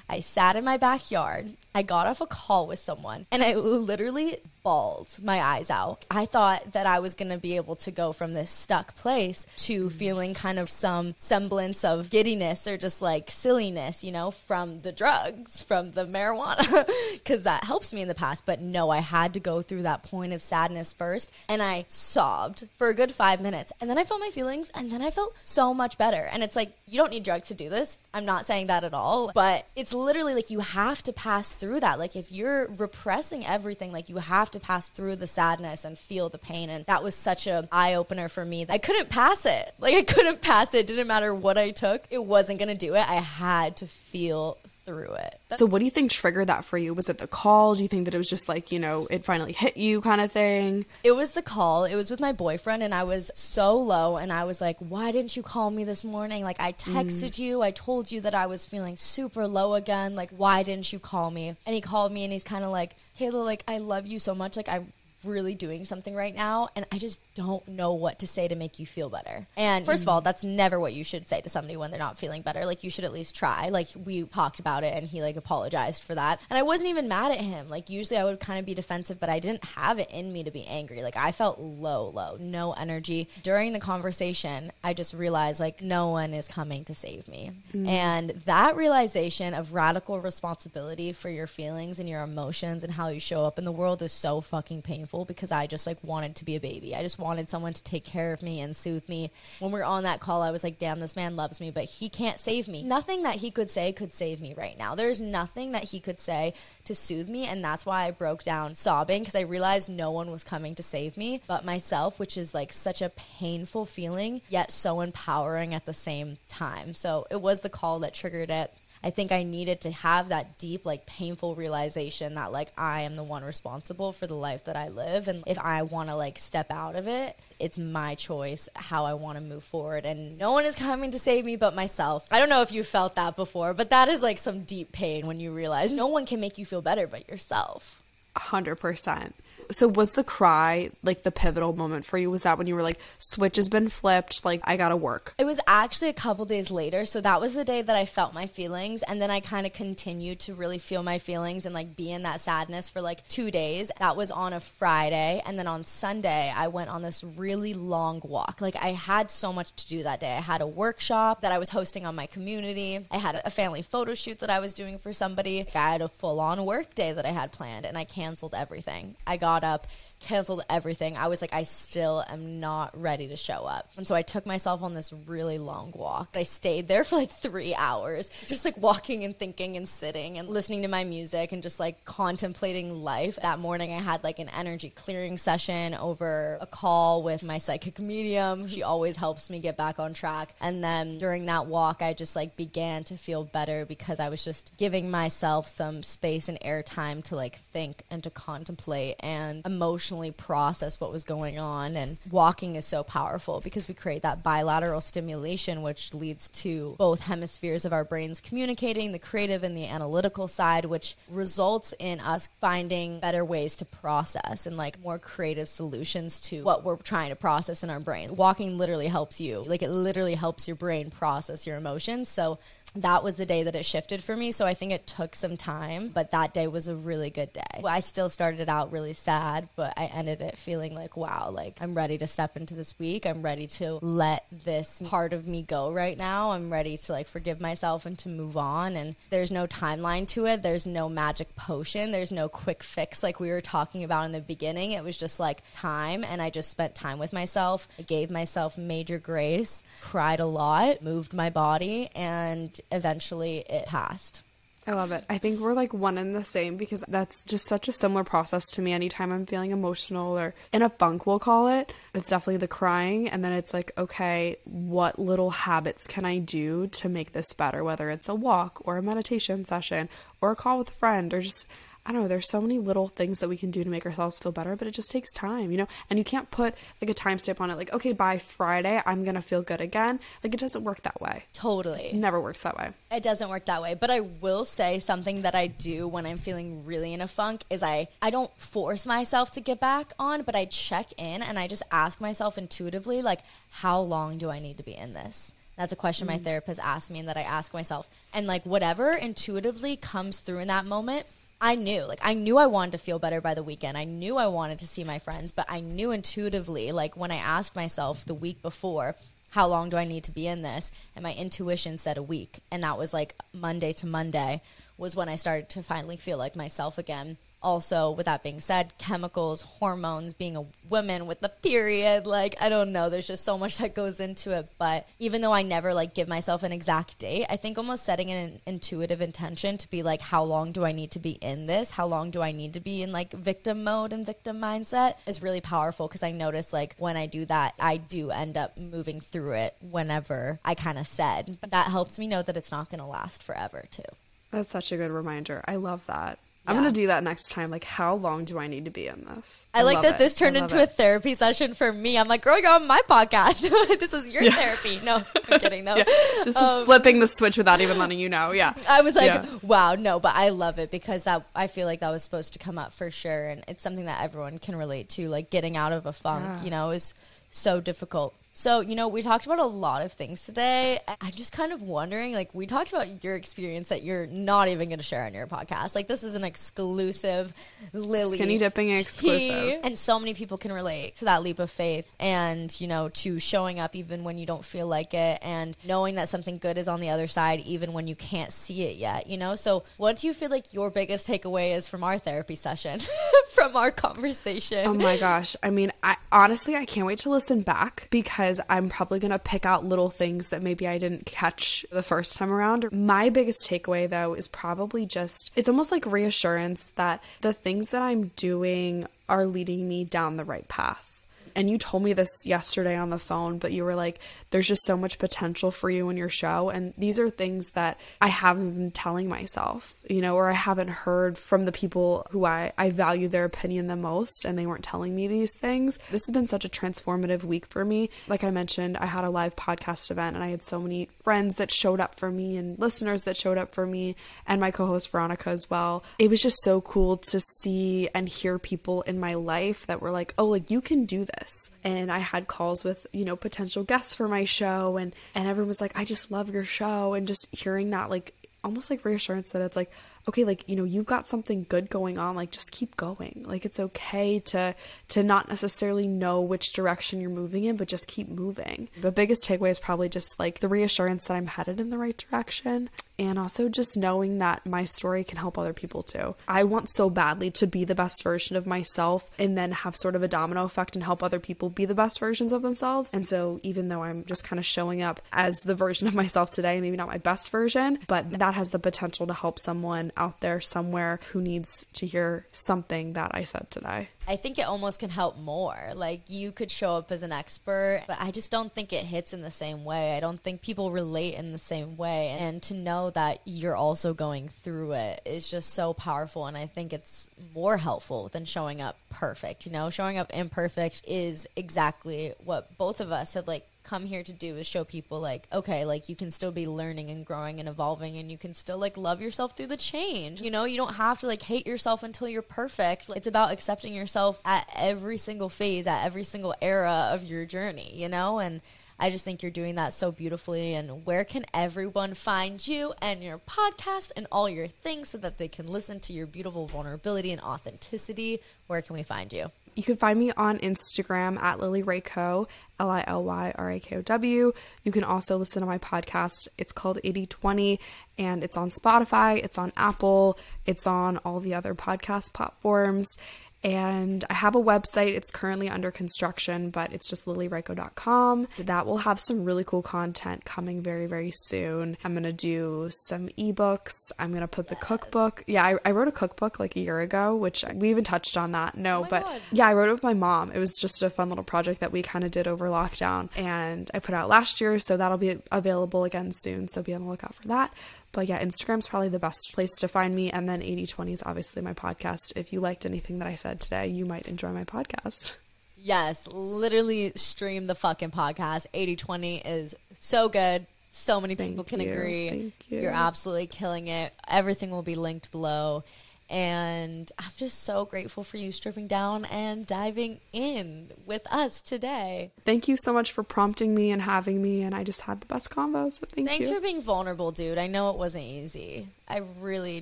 I sat in my backyard. I got off a call with someone and I literally bawled my eyes out. I thought that I was going to be able to go from this stuck place to mm-hmm. feeling kind of some semblance of giddiness or just like silliness, you know, from the drugs, from the marijuana, [LAUGHS] because that helps me in the past. But no, I had to go through that point of sadness first. And I sobbed for a good five minutes. And then I felt my feelings and then I felt so much better. And it's like, you don't need drugs to do this. I'm not saying that at all. But it's literally like you have to pass through that. Like if you're repressing everything, like you have to pass through the sadness and feel the pain. And that was such a eye opener for me. That I couldn't pass it. Like I couldn't pass it. it. Didn't matter what I took. It wasn't going to do it. I had to feel through it. So, what do you think triggered that for you? Was it the call? Do you think that it was just like, you know, it finally hit you kind of thing? It was the call. It was with my boyfriend, and I was so low. And I was like, Why didn't you call me this morning? Like, I texted mm. you. I told you that I was feeling super low again. Like, why didn't you call me? And he called me, and he's kind of like, Kela, like, I love you so much. Like, I'm really doing something right now and I just don't know what to say to make you feel better. And first of all, that's never what you should say to somebody when they're not feeling better. Like you should at least try. Like we talked about it and he like apologized for that. And I wasn't even mad at him. Like usually I would kind of be defensive, but I didn't have it in me to be angry. Like I felt low, low, no energy. During the conversation, I just realized like no one is coming to save me. Mm. And that realization of radical responsibility for your feelings and your emotions and how you show up in the world is so fucking painful because I just like wanted to be a baby. I just wanted someone to take care of me and soothe me. When we are on that call, I was like, damn, this man loves me, but he can't save me. Nothing that he could say could save me right now. There's nothing that he could say to soothe me. And that's why I broke down sobbing because I realized no one was coming to save me but myself, which is like such a painful feeling, yet so empowering at the same time. So it was the call that triggered it. I think I needed to have that deep, like painful realization that like I am the one responsible for the life that I live. And if I want to like step out of it, it's my choice how I want to move forward. And no one is coming to save me but myself. I don't know if you felt that before, but that is like some deep pain when you realize no one can make you feel better but yourself. 100%. So, was the cry like the pivotal moment for you? Was that when you were like, switch has been flipped, like, I gotta work? It was actually a couple days later. So that was the day that I felt my feelings. And then I kind of continued to really feel my feelings and like be in that sadness for like two days. That was on a Friday. And then on Sunday, I went on this really long walk. Like I had so much to do that day. I had a workshop that I was hosting on my community, I had a family photo shoot that I was doing for somebody. I had a full on work day that I had planned and I canceled everything. I got up canceled everything. I was like, I still am not ready to show up. And so I took myself on this really long walk. I stayed there for like three hours, just like walking and thinking and sitting and listening to my music and just like contemplating life. That morning, I had like an energy clearing session over a call with my psychic medium. She always helps me get back on track. And then during that walk, I just like began to feel better because I was just giving myself some space and airtime to like think and to contemplate and emotionally process what was going on. And walking is so powerful because we create that bilateral stimulation, which leads to both hemispheres of our brains communicating, the creative and the analytical side, which results in us finding better ways to process and like more creative solutions to what we're trying to process in our brain. Walking literally helps you, like, it literally helps your brain process your emotions. So, that was the day that it shifted for me. So I think it took some time, but that day was a really good day. I still started out really sad, but I ended it feeling like, wow, like I'm ready to step into this week. I'm ready to let this part of me go right now. I'm ready to like forgive myself and to move on. And there's no timeline to it. There's no magic potion. There's no quick fix like we were talking about in the beginning. It was just like time. And I just spent time with myself. I gave myself major grace, cried a lot, moved my body, and eventually it passed. I love it. I think we're like one and the same because that's just such a similar process to me. Anytime I'm feeling emotional or in a funk, we'll call it, it's definitely the crying. And then it's like, okay, what little habits can I do to make this better? Whether it's a walk or a meditation session or a call with a friend or just, I don't know, there's so many little things that we can do to make ourselves feel better, but it just takes time, you know? And you can't put like a timestamp on it, like, okay, by Friday, I'm gonna feel good again. Like, it doesn't work that way. Totally. It never works that way. It doesn't work that way. But I will say something that I do when I'm feeling really in a funk is I I don't force myself to get back on, but I check in and I just ask myself intuitively like how long do I need to be in this? That's a question my mm. therapist asked me and that I ask myself. And like whatever intuitively comes through in that moment, I knew, like, I knew I wanted to feel better by the weekend. I knew I wanted to see my friends, but I knew intuitively, like, when I asked myself the week before, how long do I need to be in this? And my intuition said a week. And that was like Monday to Monday was when I started to finally feel like myself again. Also, with that being said, chemicals, hormones, being a woman with the period, like I don't know, there's just so much that goes into it. But even though I never like give myself an exact date, I think almost setting an intuitive intention to be like, how long do I need to be in this? How long do I need to be in like victim mode and victim mindset is really powerful because I notice like when I do that, I do end up moving through it whenever I kind of said. That helps me know that it's not going to last forever too. That's such a good reminder. I love that. I'm gonna do that next time. Like, how long do I need to be in this? I, like that it. this turned into a therapy session for me. I'm like, girl, you're on my podcast. [LAUGHS] this was your therapy. No, I'm [LAUGHS] kidding though. just Um, flipping the switch without even letting you know. Yeah, [LAUGHS] I was like, Yeah. wow, no, but I love it because that I feel like that was supposed to come up for sure, and it's something that everyone can relate to. Like getting out of a funk, you know, is so difficult. So you know, we talked about a lot of things today. I'm just kind of wondering, like, we talked about your experience that you're not even going to share on your podcast. Like, this is an exclusive Lily Skinny dipping tea. exclusive. and so many people can relate to that leap of faith, and you know, to showing up even when you don't feel like it, and knowing that something good is on the other side, even when you can't see it yet. You know, so what do you feel like your biggest takeaway is from our therapy session, [LAUGHS] from our conversation? Oh my gosh. I mean, I honestly I can't wait to listen back because I'm probably going to pick out little things that maybe I didn't catch the first time around. My biggest takeaway though is probably just it's almost like reassurance that the things that I'm doing are leading me down the right path. And you told me this yesterday on the phone, but you were like, there's just so much potential for you in your show. And these are things that I haven't been telling myself, you know, or I haven't heard from the people who I, I value their opinion the most and they weren't telling me these things. This has been such a transformative week for me. Like I mentioned, I had a live podcast event and I had so many friends that showed up for me and listeners that showed up for me and my co host Veronica as well. It was just so cool to see and hear people in my life that were like, oh, like you can do this. And I had calls with, you know, potential guests for my show and and everyone was like, I just love your show. And just hearing that like almost like reassurance that it's like okay like you know you've got something good going on like just keep going. Like it's okay to to not necessarily know which direction you're moving in but just keep moving. The biggest takeaway is probably just like the reassurance that i'm headed in the right direction and also just knowing that my story can help other people too i want so badly to be the best version of myself and then have sort of a domino effect and help other people be the best versions of themselves and so even though i'm just kind of showing up as the version of myself today maybe not my best version but that has the potential to help someone out there somewhere who needs to hear something that I said today. I think it almost can help more. Like you could show up as an expert, but I just don't think it hits in the same way. I don't think people relate in the same way. And to know that you're also going through it is just so powerful. And I think it's more helpful than showing up perfect. You know, showing up imperfect is exactly what both of us have like come here to do is show people like okay like you can still be learning and growing and evolving and you can still like love yourself through the change you know you don't have to like hate yourself until you're perfect it's about accepting yourself at every single phase at every single era of your journey you know and I just think you're doing that so beautifully. And where can everyone find you and your podcast and all your things so that they can listen to your beautiful vulnerability and authenticity? Where can we find you? You can find me on Instagram at Lily Rakow, L I L Y R A K O W. You can also listen to my podcast. It's called 8020 and it's on Spotify, it's on Apple, it's on all the other podcast platforms. And I have a website. It's currently under construction, but it's just lilyrakow.com. That will have some really cool content coming very, very soon. I'm going to do some ebooks. I'm going to put the cookbook. Yeah, I, I wrote a cookbook like a year ago, which we even touched on that. No, oh but God. yeah, I wrote it with my mom. It was just a fun little project that we kind of did over lockdown. And I put out last year, so that'll be available again soon. So be on the lookout for that. But yeah, Instagram's probably the best place to find me. And then 8020 is obviously my podcast. If you liked anything that I said today, you might enjoy my podcast. [LAUGHS] Yes, literally stream the fucking podcast. 8020 is so good. So many people can you. agree. Thank you. You're absolutely killing it. Everything will be linked below. And I'm just so grateful for you stripping down and diving in with us today. Thank you so much for prompting me and having me. And I just had the best convo. So thank Thanks you. for being vulnerable, dude. I know it wasn't easy. I really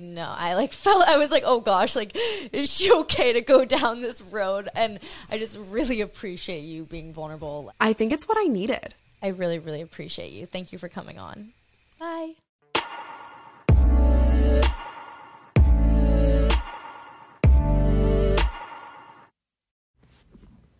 know. I like [LAUGHS] felt I was like, "Oh gosh, like is she okay to go down this road?" And I just really appreciate you being vulnerable. I think it's what I needed. I really really appreciate you. Thank you for coming on. Bye.